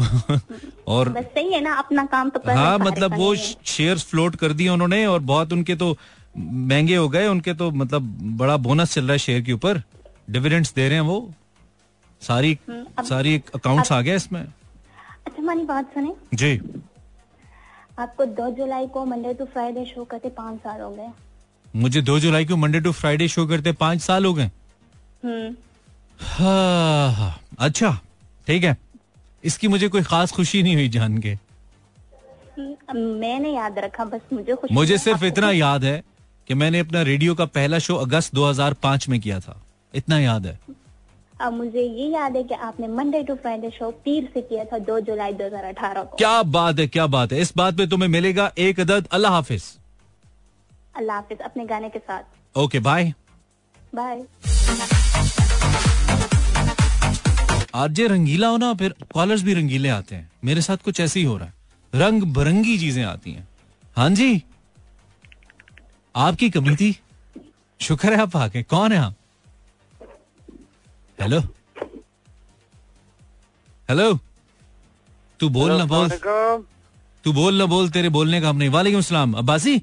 और सही है ना अपना काम तो हाँ मतलब वो शेयर्स फ्लोट कर दिए उन्होंने और बहुत उनके तो महँगे हो गए उनके तो मतलब बड़ा बोनस चल रहा है शेयर के ऊपर। डिविडेंड्स दे रहे हैं वो। सारी हम्म, अब- सारी अकाउंट्स आ गया इसमें। अच्छा मानी बात सुने। जी। आपको दो जुलाई को मंडे टू फ्राइडे शो करते पाँच साल हो गए। मुझे दो जुलाई को मंडे टू फ्राइडे शो करते पाँच साल हो गए। हम्म। हाँ, अच्छा ठीक है। इसकी मुझे कोई खास खुशी नहीं हुई जान के। हम्म, मैंने याद रखा बस मुझे खुशी मुझे सिर्फ़ इतना याद है कि मैंने अपना रेडियो का पहला शो अगस्त 2005 में किया था। इतना याद है? अब मुझे ये याद है कि आपने मंडे टू फ्राइडे शो पीर से किया था दो जुलाई 2018 को। क्या बात है क्या बात है। इस बात पे तुम्हें मिलेगा एक अदद। अल्लाह हाफिज। अल्लाह हाफिज अपने गाने के साथ। Okay bye. Bye. RJ Rangeela हो ना फिर कॉलर्स भी रंगीले आते हैं। मेरे साथ कुछ ऐसे ही हो रहा है। रंग बिरंगी चीज़ें आती हैं। हाँ जी? आपकी कमी थी शुक्र है आप आके कौन है आप? हेलो हेलो तू बोल ना बोल। तू बोल ना बोल तेरे बोलने का हम नहीं। वालेकुम सलाम। अब्बासी?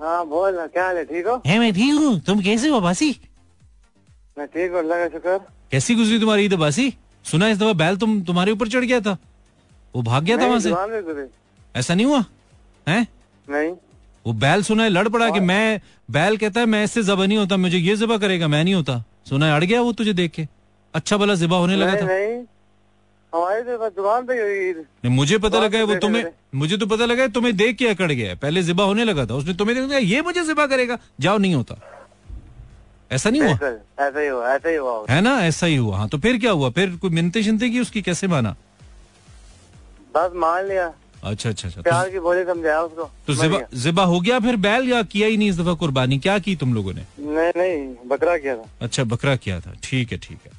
हाँ बोल ना क्या हाल है? ठीक हो? है मैं ठीक हूँ। तुम कैसे हो अब्बासी? मैं ठीक हूँ अल्लाह का शुक्र। कैसी गुजरी तुम्हारी ईद अब्बासी? सुना इस दफ़ा बैल तुम तुम्हारे ऊपर चढ़ गया था। वो भाग गया था वहाँ से? ऐसा नहीं हुआ? है? नहीं। वो बैल सुना है लड़ पड़ा कि मैं बैल कहता है मैं इससे जबा नहीं होता मुझे ये जबा करेगा मैं नहीं होता। सुना है अड़ गया वो तुझे देख के। अच्छा भला जिबा होने लगा था। नहीं। हमारी तो मुझे पता लगा है वो तुम्हें मुझे तो पता लगा है तुम्हें देख के अकड़ गया है। पहले जिबा होने लगा था उसने तुम्हें देखा ये मुझे जिबा करेगा जाओ नहीं होता। ऐसा नहीं हुआ? ऐसा ही हुआ ऐसा ही हुआ है ना? ऐसा ही हुआ। हाँ तो फिर क्या हुआ? फिर कोई मिनते शिनते की उसकी कैसे माना? बस मान लिया। अच्छा अच्छा अच्छा। प्यार की बोली समझाया उसको। तो जिबा जिबा हो गया फिर बैल या किया ही नहीं इस दफ़ा कुर्बानी? क्या की तुम लोगों ने? नहीं नहीं बकरा किया था। अच्छा बकरा किया था। ठीक है ठीक है।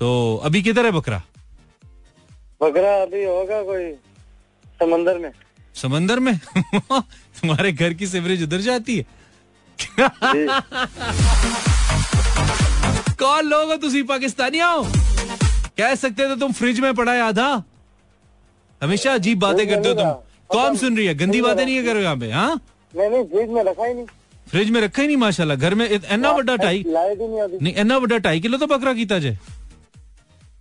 तो अभी किधर है बकरा? बकरा अभी होगा कोई समंदर में। समंदर में? तुम्हारे घर की सिवरेज उधर जाती है? कौन लोग हो तुसी? पाकिस्तानी हो? कह सकते थे तुम फ्रिज में पड़ा है आधा। हमेशा अजीब बातें करते हो तुम। कौन सुन रही है? गंदी बातें नहीं करो यहाँ पे हाँ? नहीं फ्रिज में रखा ही नहीं। फ्रिज में रखा ही नहीं माशाल्लाह। घर में इतना बड़ा ढाई नहीं इतना बड़ा ढाई किलो तो बकरा कीता जे।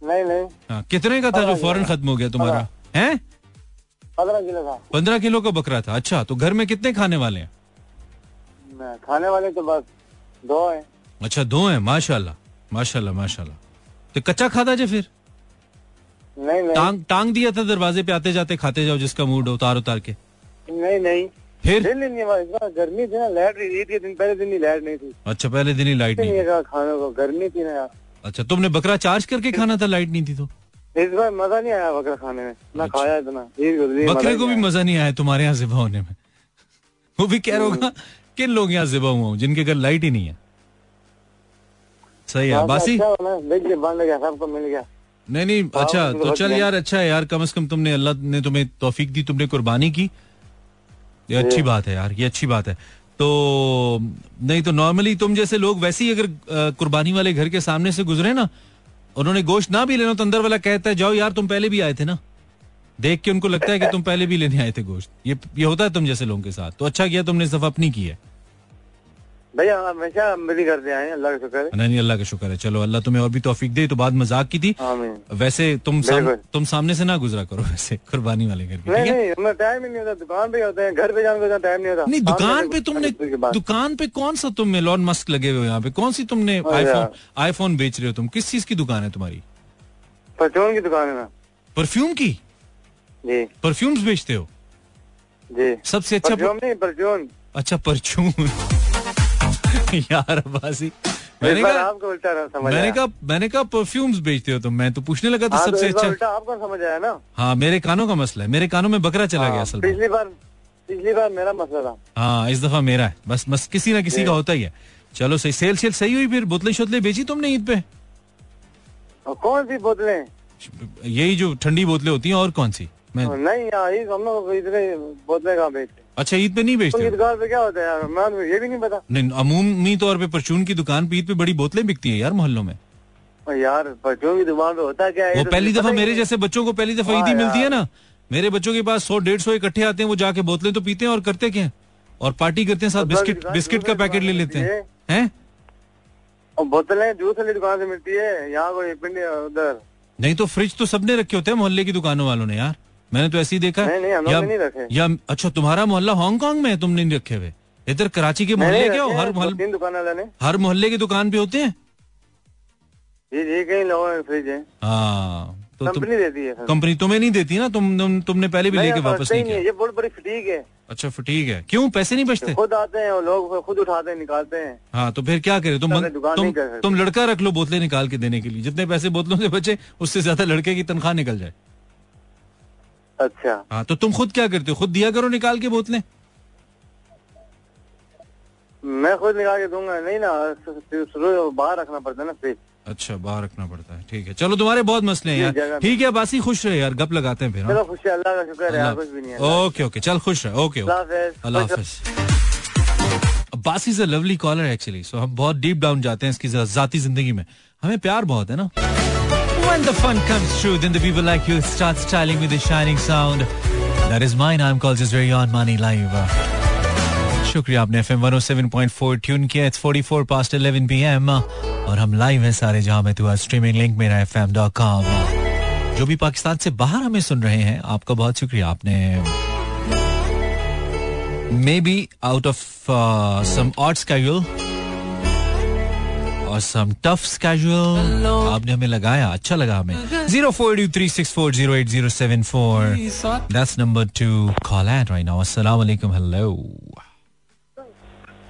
नहीं नहीं। हाँ कितने का था जो फ़ौरन खत्म हो गया तुम्हारा? है? पंद्रह किलो था। पंद्रह किलो का बकरा था अच्छा तो घर में कितने खाने वाले हैं? खाने वाले तो बस दो है। अच्छा दो हैं माशाल्लाह माशाल्लाह माशाल्लाह। तो कच्चा खाता जे फिर? नहीं नहीं। टांग टांग दिया था दरवाजे पे आते जाते खाते जाओ जिसका मूड उतार उतार के। नहीं नहीं। फिर? गर्मी थी ना लाइट ईद के दिन पहले दिन ही लाइट नहीं थी। अच्छा पहले दिन ही लाइट नहीं खाने को गर्मी थी ना यार। अच्छा तुमने बकरा चार्ज करके खाना था लाइट नहीं थी तो? इस बार मज़ा नहीं आया बकरा खाने में। ना खाया इतना अच्छा। बकरे को भी मज़ा नहीं आया तुम्हारे यहाँ जिबा होने में। वो भी कह रहा होगा किन लोग यहाँ जिबा हुआ हूँ जिनके घर लाइट ही नहीं है। सही है बासी? अच्छा बना, बन गया सबको मिल गया। नहीं नहीं अच्छा तो चल यार अच्छा है यार कम से कम तुमने अल्लाह ने तुम्हें तौफीक दी तुमने कुर्बानी की। ये अच्छी बात है यार ये अच्छी बात है। तो नहीं तो नॉर्मली तुम जैसे लोग वैसे ही अगर कुर्बानी वाले घर के सामने से गुजरे ना उन्होंने गोश्त ना भी लेना तो अंदर वाला कहता है जाओ यार तुम पहले भी आए थे ना? देख के उनको लगता है कि तुम पहले भी लेने आए थे गोश्त। ये ये होता है तुम जैसे लोगों के साथ। तो अच्छा किया तुमने इस दफ़ा अपनी की है। भैया हमेशा मिली करते आए अल्लाह का शुक्र है। नहीं नहीं, अल्लाह का शुक्र है। चलो अल्लाह तुम्हें और भी तौफीक दे तो बात मज़ाक की थी। वैसे तुम साम, तुम सामने से ना गुजरा करो वैसे कुर्बानी वाले घर नहीं नहीं हमें टाइम ही नहीं होता दुकान पे होते हैं घर पे जाने का टाइम नहीं होता। नहीं दुकान पे तुमने दुकान पे कौन सा तुम एलॉन मस्क लगे हुए हो यहाँ पे? कौन सी तुमने आईफोन आईफोन बेच रहे हो तुम? किस चीज़ की दुकान है तुम्हारी? परचून की दुकान है परफ्यूम की? जी। परफ्यूम्स बेचते हो? जी। सबसे अच्छा परचून नहीं परचून। अच्छा परचून। यार अब्बासी। मैंने कहा मैंने कहा मैंने कहा परफ्यूम्स बेचते हो तुम। मैं तो पूछने लगा था हाँ, तो सबसे अच्छा। उल्टा आपको समझ आया ना? हाँ मेरे कानों का मसला है। मेरे कानों में बकरा चला गया हाँ, असल पिछली बार पिछली बार मेरा मसला था। हाँ इस दफ़ा मेरा है। बस बस किसी ना किसी का होता ही है। चलो सही सेल सेल सही हुई फिर? बोतलें शोतलें बेची तुमने ईद पे? कौन सी बोतलें? यही जो ठंडी बोतलें होती हैं और कौन सी? नहीं यार ये हम लोग इतने बोतलें कहाँ बेचते अच्छा ईद पे नहीं तो बेचते हो? दुकान पे क्या होता है यार? मैं तो ये भी नहीं पता। नहीं अमूमी तौर पे परचून की दुकान पे ईद पे बड़ी बोतलें बिकती है यार मोहल्लों में। यार परचून की दुकान पे होता क्या है? वो तो पहली दफ़ा मेरे जैसे बच्चों को पहली दफ़ा हाँ ईदी मिलती है ना। मेरे बच्चों के पास सौ डेढ़ सौ इकट्ठे आते हैं वो जाके बोतलें तो पीते हैं और करते क्या और पार्टी करते हैं साथ बिस्किट बिस्किट का पैकेट ले लेते हैं। हैं। बोतलें जूस वाली दुकान से मिलती है यहाँ कोई पिंड उधर। नहीं तो फ्रिज तो सबने रखे होते हैं मोहल्ले की दुकानों वालों ने यार। मैंने तो ऐसे ही देखा। नहीं, नहीं, या, नहीं रखे। या अच्छा तुम्हारा मोहल्ला हांगकांग में है तुमने नहीं रखे हुए। इधर कराची के मोहल्ले के हो? हर मोहल्ले हर मोहल्ले की दुकान पे होते हैं? जी जी कई लोगों में फ्रिज है। हाँ तो कंपनी देती है कंपनी तुम्हें नहीं देती ना? तुम, तुम तुमने पहले भी लेके वापस नहीं किया। ये बहुत बड़ी फटीक है। अच्छा फिर ठीक है। क्यों? पैसे नहीं बचते? खुद आते हैं और लोग खुद उठाते हैं निकालते हैं। हाँ तो फिर क्या करे? तुम तुम सकते। तुम लड़का रख लो बोतलें निकाल के देने के लिए। जितने पैसे बोतलों से बचे उससे ज़्यादा लड़के की तनख्वाह निकल जाए। अच्छा। हाँ तो तुम खुद क्या करते हो? खुद दिया करो निकाल के बोतलें? मैं खुद निकाल के दूँगा। नहीं ना शुरू बाहर रखना पड़ता है ना फ्रिज। अच्छा बाहर रखना पड़ता है। ठीक है चलो तुम्हारे बहुत मसले हैं यार। ठीक है बासी खुश रहे यार गप लगाते हैं फिर हाँ? चलो खुशी अल्लाह का शुक्र है यार कुछ भी नहीं है ओके ओके चल खुश रहे ओके अल्लाह हाफिज। अल्लाह हाफिज। Basi is a lovely caller actually so हम बहुत डीप डाउन जाते हैं इसकी जाती ज़िंदगी में। हमें प्यार बहुत है ना। When the fun comes true, then the people like you start styling with a shining sound. That is mine. I'm called just very on money live. शुक्रिया आपने F M one seven point four tune किया it's forty four past eleven P M और हम live हैं सारे जहाँ में तो streaming link Mera F M dot com जो भी पाकिस्तान से बाहर हमें सुन रहे हैं आपका बहुत शुक्रिया आपने maybe out of some odd schedule और सम टफ स्केड्यूल आपने हमें लगाया अच्छा लगा हमें. Zero four two three six four zero eight zero seven four that's number to call at right now अस्सलाम वालेकुम हेलो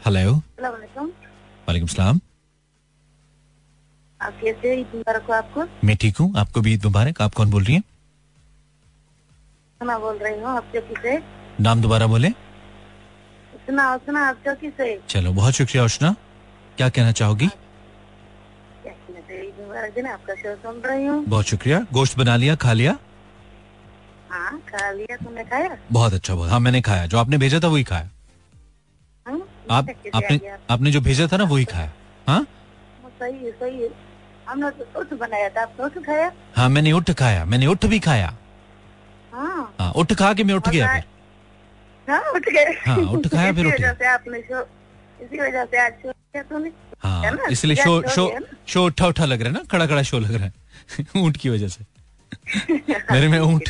हेलो वालेकुम सलाम आपको. मैं ठीक हूँ. आपको भी ईद मुबारक. आप कौन बोल रही हैं? सुना बोल रही हूँ. आप चौकी से? नाम दोबारा बोले. सुना सुना आप चौकी से? चलो बहुत शुक्रिया उष्णा. क्या कहना चाहोगी क्या कहना चाहिए? ईद मुबारक दिन आपका शो सुन रही हूँ। बहुत शुक्रिया। गोश्त बना लिया खा लिया? हाँ खा लिया। तुमने खाया? बहुत अच्छा बहुत। हाँ मैंने खाया। जो आपने भेजा था वही खाया। हाँ? आप आपने आपने जो भेजा था ना वही खाया। हाँ? हाँ, सही है सही है। हमने तो उठ बनाया था। आपने उठ खाया? हाँ मैंने उठ खाया। मैंने उठ भी खाया। हाँ। हाँ उठ खा के मैं उठ गया फिर। हाँ उठ गए हाँ, उठ खाया, फिर उठ गया। आपने इसी वजह से आज है इसलिए शो शो शो उठा उठा लग रहा है ना? खड़ा खड़ा शो लग रहा है। ऊँट की वजह से। मेरे में ऊँट।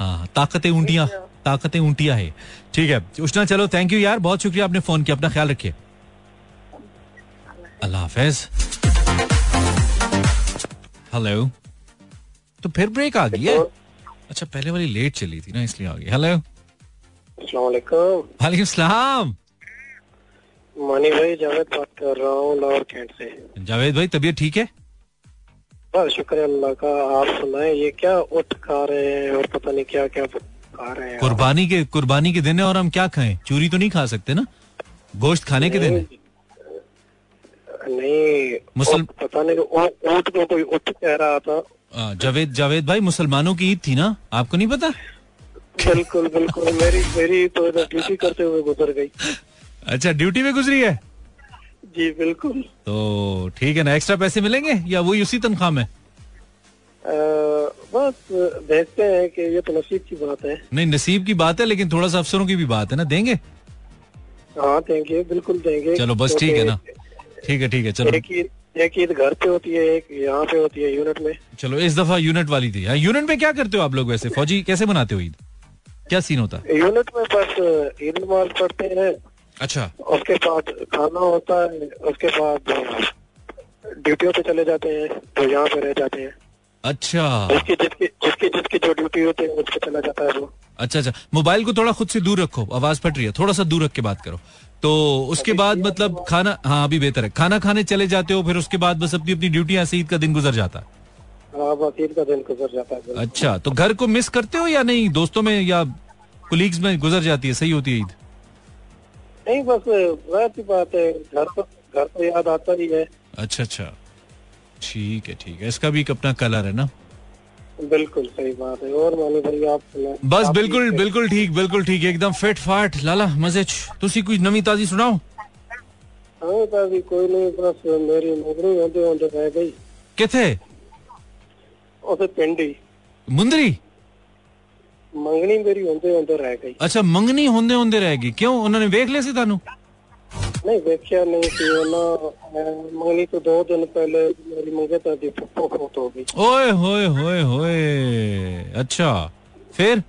हाँ ताकतें ऊंटियाँ ताकतें ऊंटियाँ है। ठीक है उष्णा चलो थैंक यू यार बहुत शुक्रिया आपने फ़ोन किया अपना ख्याल रखिए। अल्लाह हाफिज। हेलो तो फिर ब्रेक आ गई है? अच्छा पहले वाली लेट चली थी ना इसलिए आ गई। हेलो वालेकुम वालेकुम सलाम। मानी भाई जावेद बात कर रहा हूँ लाहौर कैंट से। जावेद भाई तबीयत ठीक है? बस शुक्र अल्लाह का आप सुनाए ये क्या उठ खा रहे हैं और पता नहीं क्या क्या खा रहे हैं कुर्बानी के कुर्बानी के दिन है और हम क्या खाएँ? चूरी तो नहीं खा सकते ना? गोश्त खाने के दिन? है नहीं मुसल- पता नहीं ऊँट को कोई उठ कह रहा था। जावेद जावेद भाई मुसलमानों की ईद थी ना? आपको नहीं पता? बिल्कुल बिल्कुल मेरी मेरी तो ड्यूटी करते हुए गुजर गई। अच्छा ड्यूटी में गुजरी है? जी बिल्कुल। तो ठीक है ना एक्स्ट्रा पैसे मिलेंगे या वही उसी तनख्वाह में? बस देखते हैं कि ये तो नसीब की बात है। नहीं नसीब की बात है लेकिन थोड़ा सा अफसरों की भी बात है ना देंगे? हाँ देंगे बिल्कुल देंगे। चलो बस ठीक है ना। ठीक है ठीक है चलो। एक ईद घर पे होती है एक यहाँ पे होती है यूनिट में। चलो इस दफ़ा यूनिट वाली थी। हाँ, यूनिट में क्या करते हो आप लोग वैसे? फौजी कैसे मनाते हो ईद? क्या सीन होता? है यूनिट में बस ईद नमाज़ पढ़ते हैं। अच्छा। उसके बाद खाना होता है उसके बाद ड्यूटियों पे चले जाते हैं तो यहाँ पे रह जाते हैं। अच्छा। जिसकी जिसकी जिसकी जिसकी जो ड्यूटी होती है उस पे चला जाता है वो। अच्छा अच्छा। मोबाइल को थोड़ा खुद से दूर रखो आवाज़ फट रही है थोड़ा सा दूर रख के बात करो। तो उसके बाद मतलब खाना हाँ अभी बेहतर है। खाना खाने चले जाते हो फिर उसके बाद बस अपनी अपनी ड्यूटी ऐसे ईद का दिन गुजर जाता? है ईद का दिन गुजर जाता है अच्छा तो घर को मिस करते हो या नहीं? दोस्तों में या कुलीग्स में गुजर जाती है सही होती है ईद? नहीं बस वैसी बात है घर तो घर तो याद आता ही है। अच्छा अच्छा। ठीक है ठीक है। इसका भी एक अपना कलर है ना? बिल्कुल सही बात है। और मानी भाई आप बस आप बिल्कुल ठीक बिल्कुल ठीक बिल्कुल ठीक। एकदम फिट फाट लाला मज़े। तुसी कुछ नवी ताजी सुनाओ? हाँ दादी कोई नहीं बस मेरी नौकरी होते होते रह गई। किथे? उसे पिंडी। मुंदरी? मंगनी मेरी होते होते रह गई अच्छा मंगनी होंदे होंदे रहेगी क्यों उन्होंने वेख लिया सी तानू नहीं देखा नहीं थी वो ना अ, मंगनी तो दो दिन पहले मेरी मंगेतर दी फुफ्फो फौत हो गई ओए होए होए होए अच्छा ਫਿਰ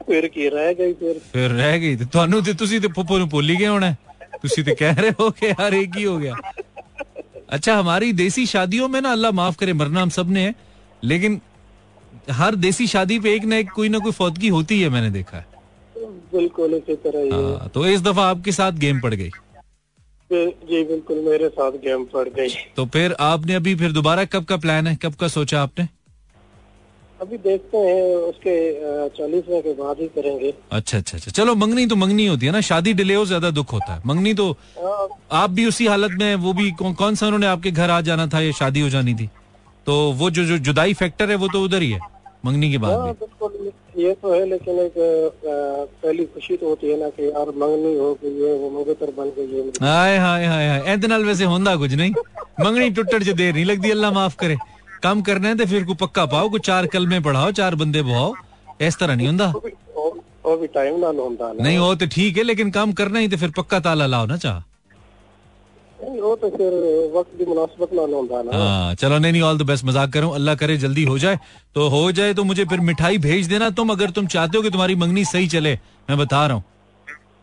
फिर की रह गई फिर ਫਿਰ ਰਹਿ ਗਈ ਤੇ ਤੁਹਾਨੂੰ ਤੇ ਤੁਸੀਂ ਤੇ ਪੁੱਪੋ ਨੂੰ ਭੁੱਲ ਹੀ ਗਏ ਹੋਣਾ ਤੁਸੀਂ ਤੇ कह रहे हो कि यार एक ही हो गया अच्छा हमारी देसी शादियों में ना अल्लाह माफ करे मरना हम सब ने है लेकिन हर देसी शादी पे एक ना एक कोई ना कोई फौतगी होती है मैंने देखा है। बिल्कुल इसी तरह ही है। तो इस दफ़ा आपके साथ गेम पड़ गई। जी बिल्कुल मेरे साथ गेम पड़ गई। तो फिर आपने अभी फिर दोबारा कब का प्लान है? कब का सोचा आपने? अभी देखते हैं उसके चालीसवें के बाद ही करेंगे। अच्छा अच्छा अच्छा। चलो मंगनी तो मंगनी होती है ना। शादी डिले हो ज़्यादा दुख होता है। मंगनी तो हाँ, आप भी उसी हालत में वो भी कौन, कौन सा उन्होंने आपके घर आ जाना था या शादी हो जानी थी? तो वो जो जो जुदाई फैक्टर है वो तो उधर ही है। मंगनी के बाद हाँ भी बिल्कुल ये तो है लेकिन एक अ, पहली खुशी तो होती है ना कि यार मंगनी हो गई है वो मंगेतर बन गई है मेरी। हाय हाय हाय हाय ਇਹਦੇ ਨਾਲ ਵੈਸੇ ਹੁੰਦਾ ਕੁਝ ਨਹੀਂ ਮੰਗਣੀ ਟੁੱਟਣ ਚ ਦੇਰ ਨਹੀਂ ਲੱਗਦੀ ਅੱਲਾ ਮਾਫ ਕਰੇ ਕੰਮ ਕਰਨਾ ਹੈ ਤੇ ਫਿਰ ਕੋ ਪੱਕਾ ਪਾਓ ਕੋ ਚਾਰ ਕਲਮੇ ਪੜਾਓ ਚਾਰ ਬੰਦੇ ਬਹਾਓ ਇਸ ਤਰ੍ਹਾਂ ਨਹੀਂ ਹੁੰਦਾ वो भी- वो- वो भी टाइम ना होता ना नहीं वो तो ठीक है लेकिन काम करना ही तो फिर पक्का ताला लाओ ना चाह नहीं वो तो फिर वक्त भी मुनासिबत ना होता ना। हाँ चलो नहीं नहीं ऑल द बेस्ट मज़ाक करूँ अल्लाह करे जल्दी हो जाए। तो हो जाए तो मुझे फिर मिठाई भेज देना तुम अगर तुम चाहते हो कि तुम्हारी मंगनी सही चले मैं बता रहा हूँ।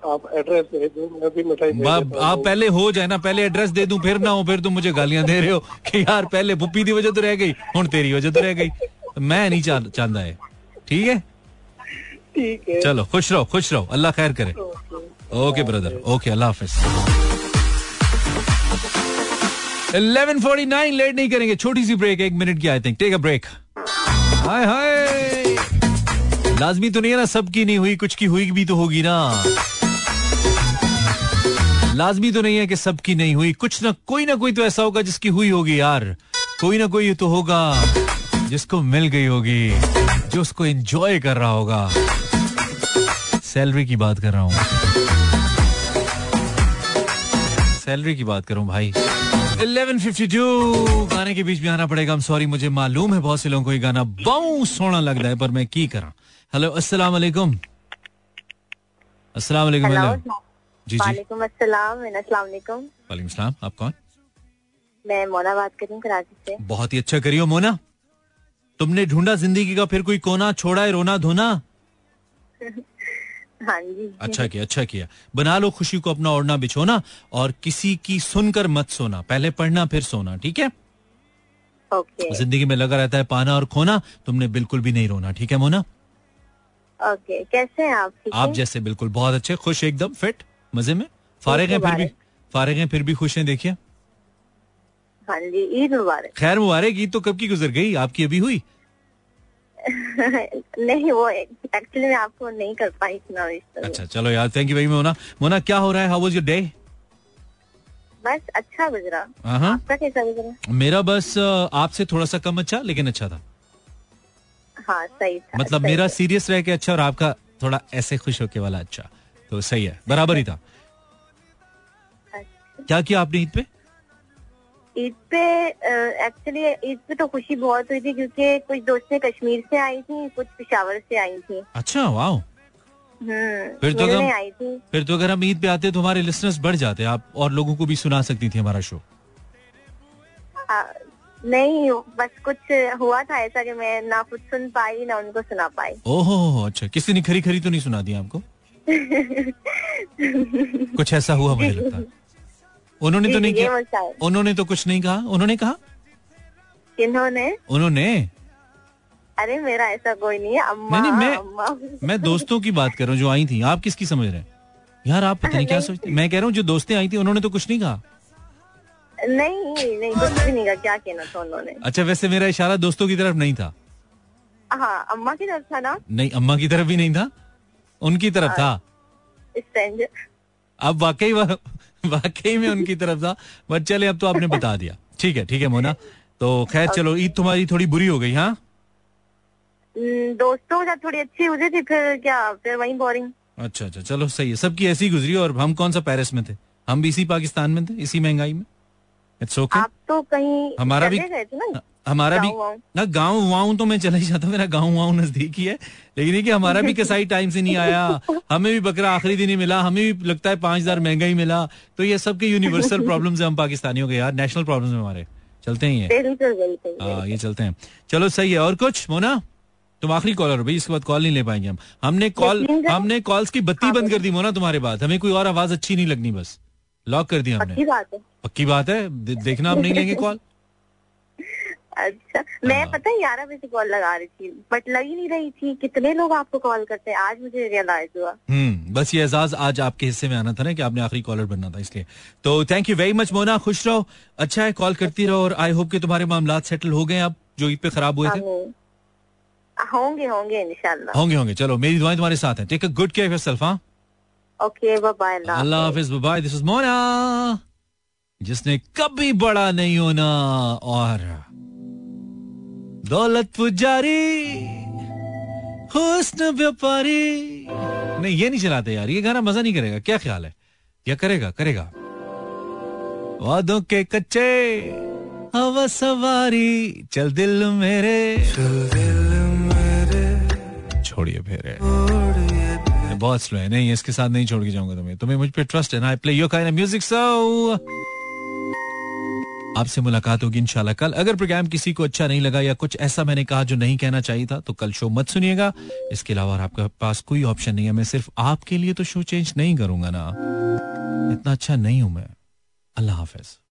आप एड्रेस दो मैं भी मिठाई भेज आप पहले हो जाए ना पहले एड्रेस दे दूँ फिर ना हो फिर तुम मुझे गालियाँ दे रहे हो कि यार पहले पुप्पी की वजह तो रह गई हूँ तेरी वजह तो रह गई। तो मैं नहीं चाहता है ठीक है? ठीक है। चलो खुश रहो खुश रहो अल्लाह खैर करे। ओके। ब्रदर ओके अल्लाह हाफिज। 11:49 लेट नहीं करेंगे। छोटी सी ब्रेक एक मिनट की I think take a break हाय हाय लाजमी तो नहीं है ना, सबकी नहीं हुई, कुछ की हुई भी तो होगी ना। लाजमी तो नहीं है कि सबकी नहीं हुई। कुछ ना, कोई ना कोई तो ऐसा होगा जिसकी हुई होगी यार। कोई ना कोई तो होगा जिसको मिल गई होगी, जो उसको एंजॉय कर रहा होगा। सैलरी की बात कर रहा हूँ। सैलरी की बात करूँ भाई? 1152 गाने के बीच में आना पड़ेगा। हम सॉरी मुझे मालूम है बहुत से लोगों को ये गाना बहुत सोना लगता है पर मैं की करा? हेलो अस्सलाम वालेकुम अस्सलाम वालेकुम हेलो हेलो जी जी। वालेकुम अस्सलाम अस्सलाम वालेकुम। वालेकुम सलाम आप कौन? मैं मोना बात कर रही हूँ कराची से। बहुत ही अच्छा करियो मोना। तुमने ढूंढा ज़िंदगी का फिर कोई कोना छोड़ा है रोना धोना? हाँ जी। अच्छा किया अच्छा किया। बना लो खुशी को अपना ओढ़ना बिछोना और किसी की सुनकर मत सोना। पहले पढ़ना फिर सोना ठीक है? ओके। ज़िंदगी में लगा रहता है पाना और खोना तुमने बिल्कुल भी नहीं रोना ठीक है मोना? ओके कैसे हैं आप? आप जैसे बिल्कुल बहुत अच्छे खुश एकदम फिट मज़े में। फारिग हैं फिर भी। फारिग हैं फिर भी खुश हैं देखिए। हाँ जी ईद मुबारक। खैर मुबारक ईद तो कब की गुजर गई? आपकी अभी हुई? नहीं वो एक्चुअली मैं आपको नहीं कर पाई इतना तो। अच्छा चलो यार thank you very Mona. Mona क्या हो रहा है? हाउ वाज योर डे बस अच्छा गुजरा। हाँ आपका कैसा गुजरा? मेरा बस आपसे थोड़ा सा कम अच्छा लेकिन अच्छा था। हाँ सही था मतलब सही मेरा। सीरियस रह के अच्छा और आपका थोड़ा ऐसे खुश होके वाला अच्छा। तो सही है बराबर ही था। अच्छा। क्या किया आपने ईद पे? ईद पे एक्चुअली ईद पे तो खुशी बहुत हुई थी क्योंकि कुछ दोस्तें कश्मीर से आई थी कुछ पिशावर से आई थी। अच्छा वाह हम्म फिर तो हम- आई थी। फिर तो अगर हम ईद पे आते तो हमारे लिसनर्स बढ़ जाते आप और लोगों को भी सुना सकती थी हमारा शो आ, नहीं बस कुछ हुआ था ऐसा कि मैं ना खुद सुन पाई ना उनको सुना पाई। ओहो अच्छा किसी ने खरी खरी तो नहीं सुना दिया आपको? कुछ ऐसा हुआ मुझे लगता है। उन्होंने तो नहीं किया। उन्होंने तो कुछ नहीं कहा। उन्होंने कहा? किन्होंने? उन्होंने? अरे मेरा ऐसा कोई नहीं है। अम्मा नहीं, मैं- अम्मा। मैं दोस्तों की बात कर रहा हूँ जो आई थी। आप किसकी समझ रहे हैं? यार आप पता नहीं क्या सोचते मैं कह रहा हूँ जो दोस्तें आई थी उन्होंने तो कुछ नहीं कहा। नहीं नहीं कुछ भी नहीं कहा। क्या कहना था उन्होंने? अच्छा वैसे मेरा इशारा दोस्तों की तरफ़ नहीं था। हाँ अम्मा की तरफ़ था ना? नहीं अम्मा की तरफ़ भी नहीं था। उनकी तरफ़ था। अब वाकई वाकई में उनकी तरफ़ था। बट चले अब तो आपने बता दिया। ठीक है ठीक है मोना। तो खैर चलो ईद तुम्हारी थोड़ी बुरी हो गई हाँ? दोस्तों के साथ थोड़ी अच्छी हुई थी फिर क्या फिर वही बोरिंग अच्छा अच्छा चलो सही है। सबकी ऐसी गुजरी और हम कौन सा पेरिस में थे? हम भी इसी पाकिस्तान में थे इसी महँगाई में? It's okay okay. आप तो कहीं हमारा भी गए थे ना? हमारा भी ना गाँव वाँव तो मैं चला ही जाता हूँ मेरा गाँव वाँव नज़दीक ही है। लेकिन ये कि हमारा भी कसाई टाइम से नहीं आया हमें भी बकरा आखिरी दिन ही मिला हमें भी लगता है पाँच हज़ार महँगा ही मिला। तो ये सबके यूनिवर्सल प्रॉब्लम्स है हम पाकिस्तानियों के यार नेशनल प्रॉब्लम्स है हमारे। चलते ही है हाँ ये चलते हैं। चलो सही है। और कुछ मोना? तुम आखिरी कॉलर हो भाई इसके बाद कॉल नहीं ले पाएँगे हम। हमने कॉल हमने कॉल्स की बत्ती बंद कर दी मोना तुम्हारे बाद। हमें कोई और आवाज़ अच्छी नहीं लगनी बस। लॉक कर दिया हमने। पक्की बात है। देखना हम नहीं लेंगे कॉल अच्छा। मैं हाँ। पता है ग्यारह बजे कॉल लगा रही थी बट लग ही नहीं रही थी। कितने लोग आपको कॉल करते हैं? आज मुझे रियलाइज़ हुआ। हम्म बस ये एजाज आज आपके हिस्से में आना था ना कि आपने आखिरी कॉलर बनना था इसलिए। तो thank you very much Mona. खुश रहो। अच्छा है कॉल करती रहो और आई होप कि तुम्हारे मामला सेटल हो गए अब जो ईद पे खराब हुए थे। होंगे होंगे इंशाल्लाह। होंगे होंगे। चलो मेरी दुआएँ तुम्हारे साथ हैं। Take a good care of yourself हाँ। ओके बाय अल्लाह हाफिज। बाय दिस इज़ मोना जिसने कभी बड़ा नहीं होना और दौलत पुजारी हुस्न व्यापारी। नहीं ये नहीं चलाते यार ये गाना मज़ा नहीं करेगा क्या ख्याल है? या करेगा करेगा। वादों के कच्चे हवा सवारी चल दिल मेरे। चल दिल मेरे। छोड़िए फेरे बहुत स्लो है नहीं इसके साथ नहीं छोड़ के जाऊँगा तुम्हें। तुम्हें मुझ पे ट्रस्ट है ना? I play your kind music so आपसे मुलाकात होगी इंशाल्लाह। कल अगर प्रोग्राम किसी को अच्छा नहीं लगा या कुछ ऐसा मैंने कहा जो नहीं कहना चाहिए था तो कल शो मत सुनिएगा। इसके अलावा आपके पास कोई ऑप्शन नहीं है। मैं सिर्फ़ आपके लिए तो शो चेंज नहीं करूँगा ना। इतना अच्छा नहीं हूँ मैं। अल्लाह हाफिज।